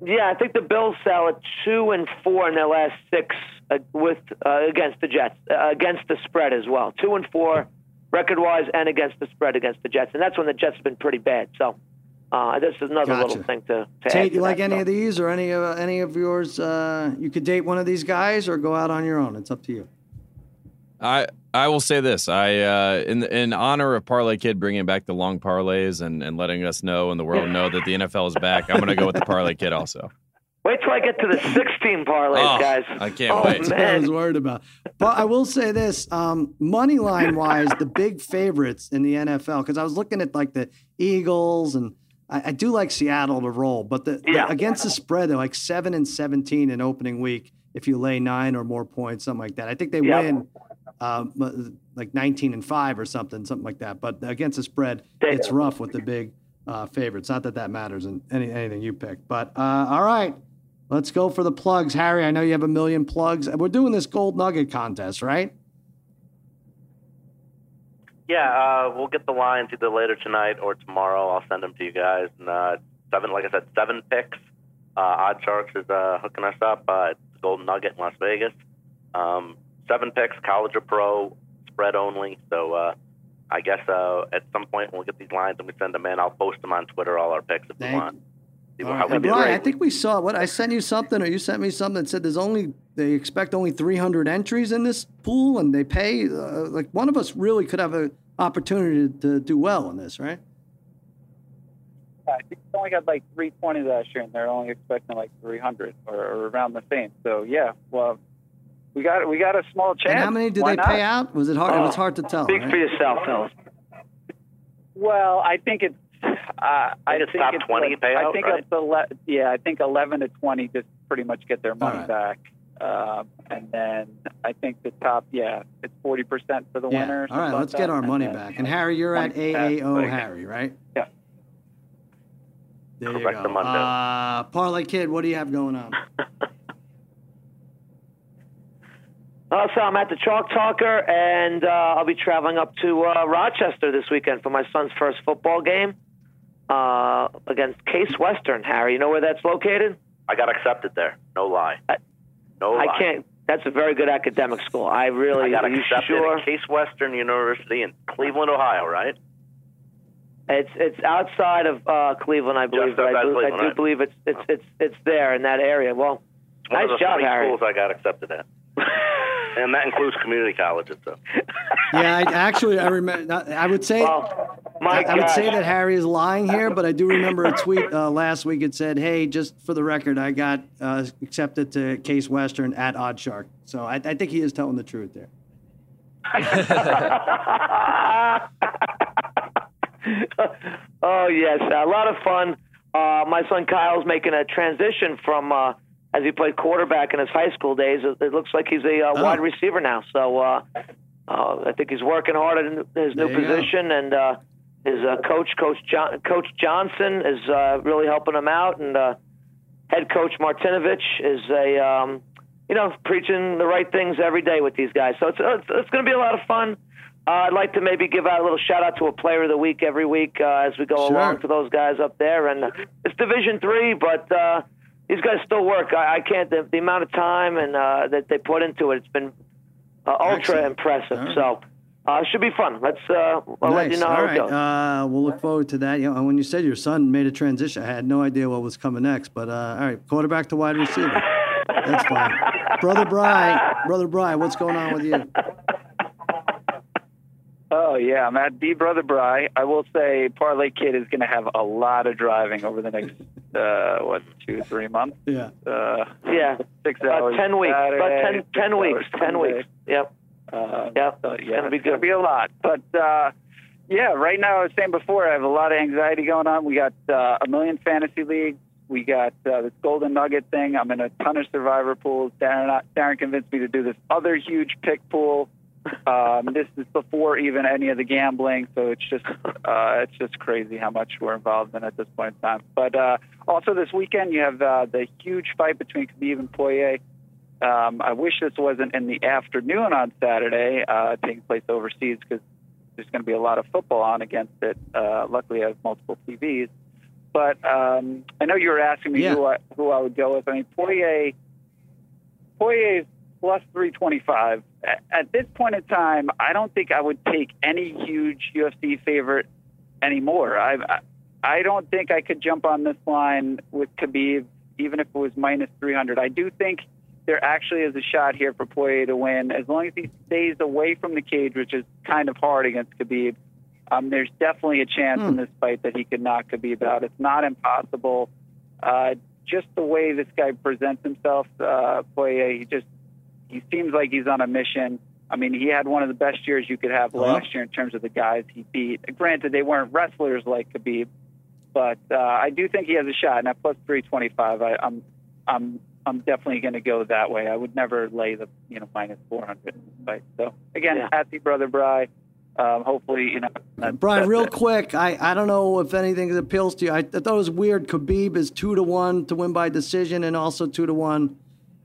yeah, I think the Bills sell at two and four in their last six uh, with uh, against the Jets, uh, against the spread as well. Two and four record wise, and against the spread against the Jets, and that's when the Jets have been pretty bad. So. Uh, this is another Gotcha. little thing to, to add Tate, you like that, any so. of these or any of any of yours? Uh, you could date one of these guys or go out on your own. It's up to you. I I will say this. I uh, in in honor of Parlay Kid bringing back the long parlays and, and letting us know and the world know that the NFL is back. I'm going to go with the Parlay Kid also. Wait till I get to the 16 parlays, Oh, guys. I can't oh, wait. That's what I was worried about. But I will say this: um, money line wise, the big favorites in the NFL. Because I was looking at like the Eagles, and I, I do like Seattle to roll. But the, the- against the spread, they're like seven and seventeen in opening week. If you lay nine or more points, something like that. I think they Yep. win. Um, like 19 and 5 or something something like that but against the spread They- it's rough with the big uh, favorites not that that matters in any, anything you pick but uh, all right Let's go for the plugs. Harry, I know you have a million plugs. We're doing this gold nugget contest, right? Yeah, uh, we'll get the lines either later tonight or tomorrow. I'll send them to you guys. And uh, seven, like I said, seven picks. Uh, OddsShark is uh, hooking us up. Uh, it's the Golden Nugget in Las Vegas. Um, seven picks, college or pro, spread only. So uh, I guess uh, at some point we'll get these lines and we send them in. I'll post them on Twitter, all our picks if Thank you want. See All how right. we And do. Brian, I think we saw what I sent you something, or you sent me something that said there's only they expect only 300 entries in this pool, and they pay uh, like one of us really could have an opportunity to do well in this, right? I think they only got like 320 last year, and they're only expecting like 300 or, or around the same. So yeah, well, we got we got a small chance. And how many did Why they not? pay out? Was it hard? it was hard to tell. Speak right? for yourself, fellas. Well, I think it's. Uh, I it's top 20 like- payout, I think right? up to le- yeah, I think 11 to 20 just pretty much get their money right. back. Um, and then I think the top, yeah, it's 40% for the Yeah. winner. All right, let's get our money then- back. And Harry, you're at AAO like- Harry, right? Yeah. There you go. the Monday. Uh, Parlay Kid, what do you have going on? Uh, so I'm at the Chalk Talker, and uh, I'll be traveling up to uh, Rochester this weekend for my son's first football game uh, against Case Western. Harry, you know where that's located? I got accepted there. No lie. I- No lie. I can't. That's a very good academic school. I really. I got accepted sure? at Case Western University in Cleveland, Ohio, right? It's it's outside of uh, Cleveland, I believe. but I do, Cleveland, I do right. believe it's it's it's it's there in that area. Well, It's one nice of the job, Harry. schools I got accepted at. and that includes community colleges. So Yeah, I, actually, I remember. I would say. Well, I, I would say that Harry is lying here, but I do remember a tweet uh, last week. It said, "Hey, just for the record, I got uh, accepted to Case Western at OddsShark." So I, I think he is telling the truth there. oh yes, a lot of fun. Uh, my son Kyle's making a transition from uh, as he played quarterback in his high school days. It, it looks like he's a uh, Oh. wide receiver now. So uh, uh, I think he's working hard in his new you go. position, and uh, his uh, coach, Coach John, Coach Johnson, is uh, really helping him out, and uh, head coach Martinovich is a um, you know preaching the right things every day with these guys. So it's it's, it's going to be a lot of fun. Uh, I'd like to maybe give out a little shout out to a player of the week every week uh, as we go Sure. along to those guys up there. And uh, it's Division Three, but uh, these guys still work. I, I can't the, the amount of time and uh, that they put into it. It's been uh, ultra Excellent. impressive. Right. So uh, it should be fun. Let's uh, I'll let you know All how right. it goes. Uh, we'll look forward to that. You know, when you said your son made a transition, I had no idea what was coming next. But uh, all right, quarterback to wide receiver. That's fine. Brother Bry, brother Bry, what's going on with you? Yeah, I'm at D Brother Bry. I will say Parlay Kid is going to have a lot of driving over the next uh, what two three months. Yeah. Uh, Yeah, six about hours. ten weeks. About Saturday, 10, six 10 hours weeks. Ten Sunday. weeks. Yep. Uh, Yep. so, It's yeah, gonna be it's gonna be a lot. But uh, yeah, right now I was saying before, I have a lot of anxiety going on. We got uh, a million fantasy leagues. We got uh, this golden nugget thing. I'm in a ton of survivor pools. Darren, Darren convinced me to do this other huge pick pool. Um, this is before even any of the gambling, so it's just uh, it's just crazy how much we're involved in at this point in time. But uh, also this weekend, you have uh, the huge fight between Khabib and Poirier. Um, I wish this wasn't in the afternoon on Saturday, uh, taking place overseas because there's going to be a lot of football on against it. Uh, luckily, I have multiple TVs. But um, I know you were asking me Yeah. who I, who I would go with. I mean, Poirier, Poirier is plus 325. At, at this point in time, I don't think I would take any huge UFC favorite anymore. I, I don't think I could jump on this line with Khabib, even if it was minus 300. I do think there actually is a shot here for Poirier to win as long as he stays away from the cage, which is kind of hard against Khabib. Um, there's definitely a chance in this fight that he could knock Khabib out. It's not impossible. Uh, just the way this guy presents himself, uh, Poirier, he just he seems like he's on a mission. I mean, he had one of the best years you could have Uh-huh. last year in terms of the guys he beat. Granted, they weren't wrestlers like Khabib, but uh, I do think he has a shot. And at plus 325, I, I'm I'm I'm definitely going to go that way. I would never lay the you know minus 400 fight. So again, Yeah. happy brother Bry. Um, hopefully, you know. that's- Brian, that's real it. quick, I, I don't know if anything appeals to you. I, I thought it was weird. Khabib is two to one to win by decision, and also two to one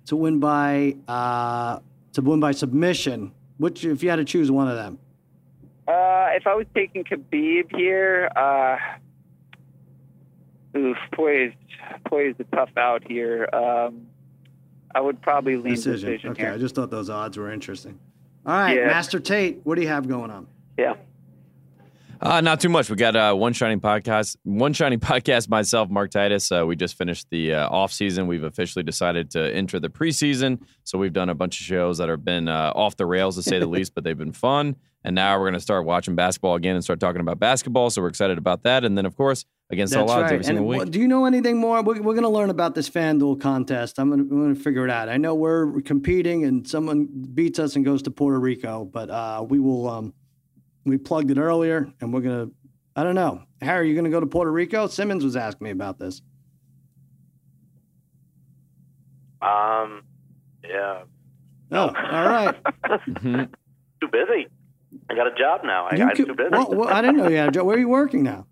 to win by uh, to win by submission. Which, if you had to choose one of them, Uh, if I was taking Khabib here, uh, oof, Poirier's, Poirier's a tough out here. Um, I would probably lean decision. decision, okay, here. I just thought those odds were interesting. All right, Yeah. Master Tate, what do you have going on? Yeah. Uh, not too much. We got uh, one shining podcast, one shining podcast. Myself, Mark Titus. Uh, we just finished the uh, off season. We've officially decided to enter the preseason. So we've done a bunch of shows that have been uh, off the rails to say the least, but they've been fun. And now we're going to start watching basketball again and start talking about basketball. So we're excited about that. And then, of course, against all odds every single And week. do you know anything more? We're, we're going to learn about this FanDuel contest. I'm going to figure it out. I know we're competing, and someone beats us and goes to Puerto Rico, but uh, we will. Um, we plugged it earlier, and we're going to. I don't know, Harry. You going to go to Puerto Rico? Simmons was asking me about this. Um, yeah, Oh, all right. Mhm. too busy. I got a job now. I, You I'm too busy. well, well, I didn't know you had a job. Where are you working now?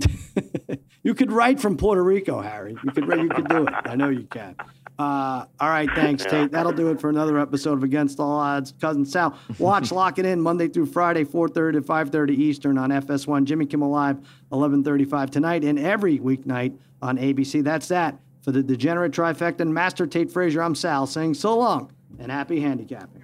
you could write from Puerto Rico, Harry. You could you could do it. I know you can. Uh, all right, thanks, Tate. That'll do it for another episode of Against All Odds. Cousin Sal, watch Lock It In Monday through Friday, 4:30 to 5:30 Eastern on FS1. Jimmy Kimmel Live, 11:35 tonight, and every weeknight on ABC. That's that for the Degenerate Trifecta and Master Tate Frazier. I'm Sal saying so long and happy handicapping.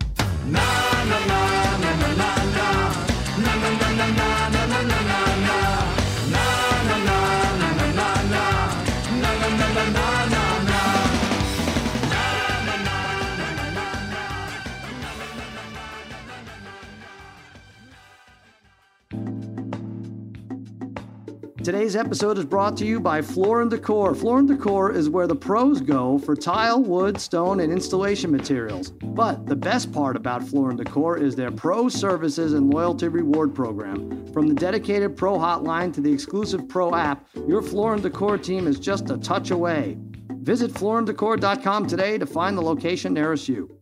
Today's episode is brought to you by Floor and Decor. Floor and Decor is where the pros go for tile, wood, stone, and installation materials. But the best part about Floor and Decor is their pro services and loyalty reward program. From the dedicated pro hotline to the exclusive pro app, your Floor and Decor team is just a touch away. Visit flooranddecor.com today to find the location nearest you.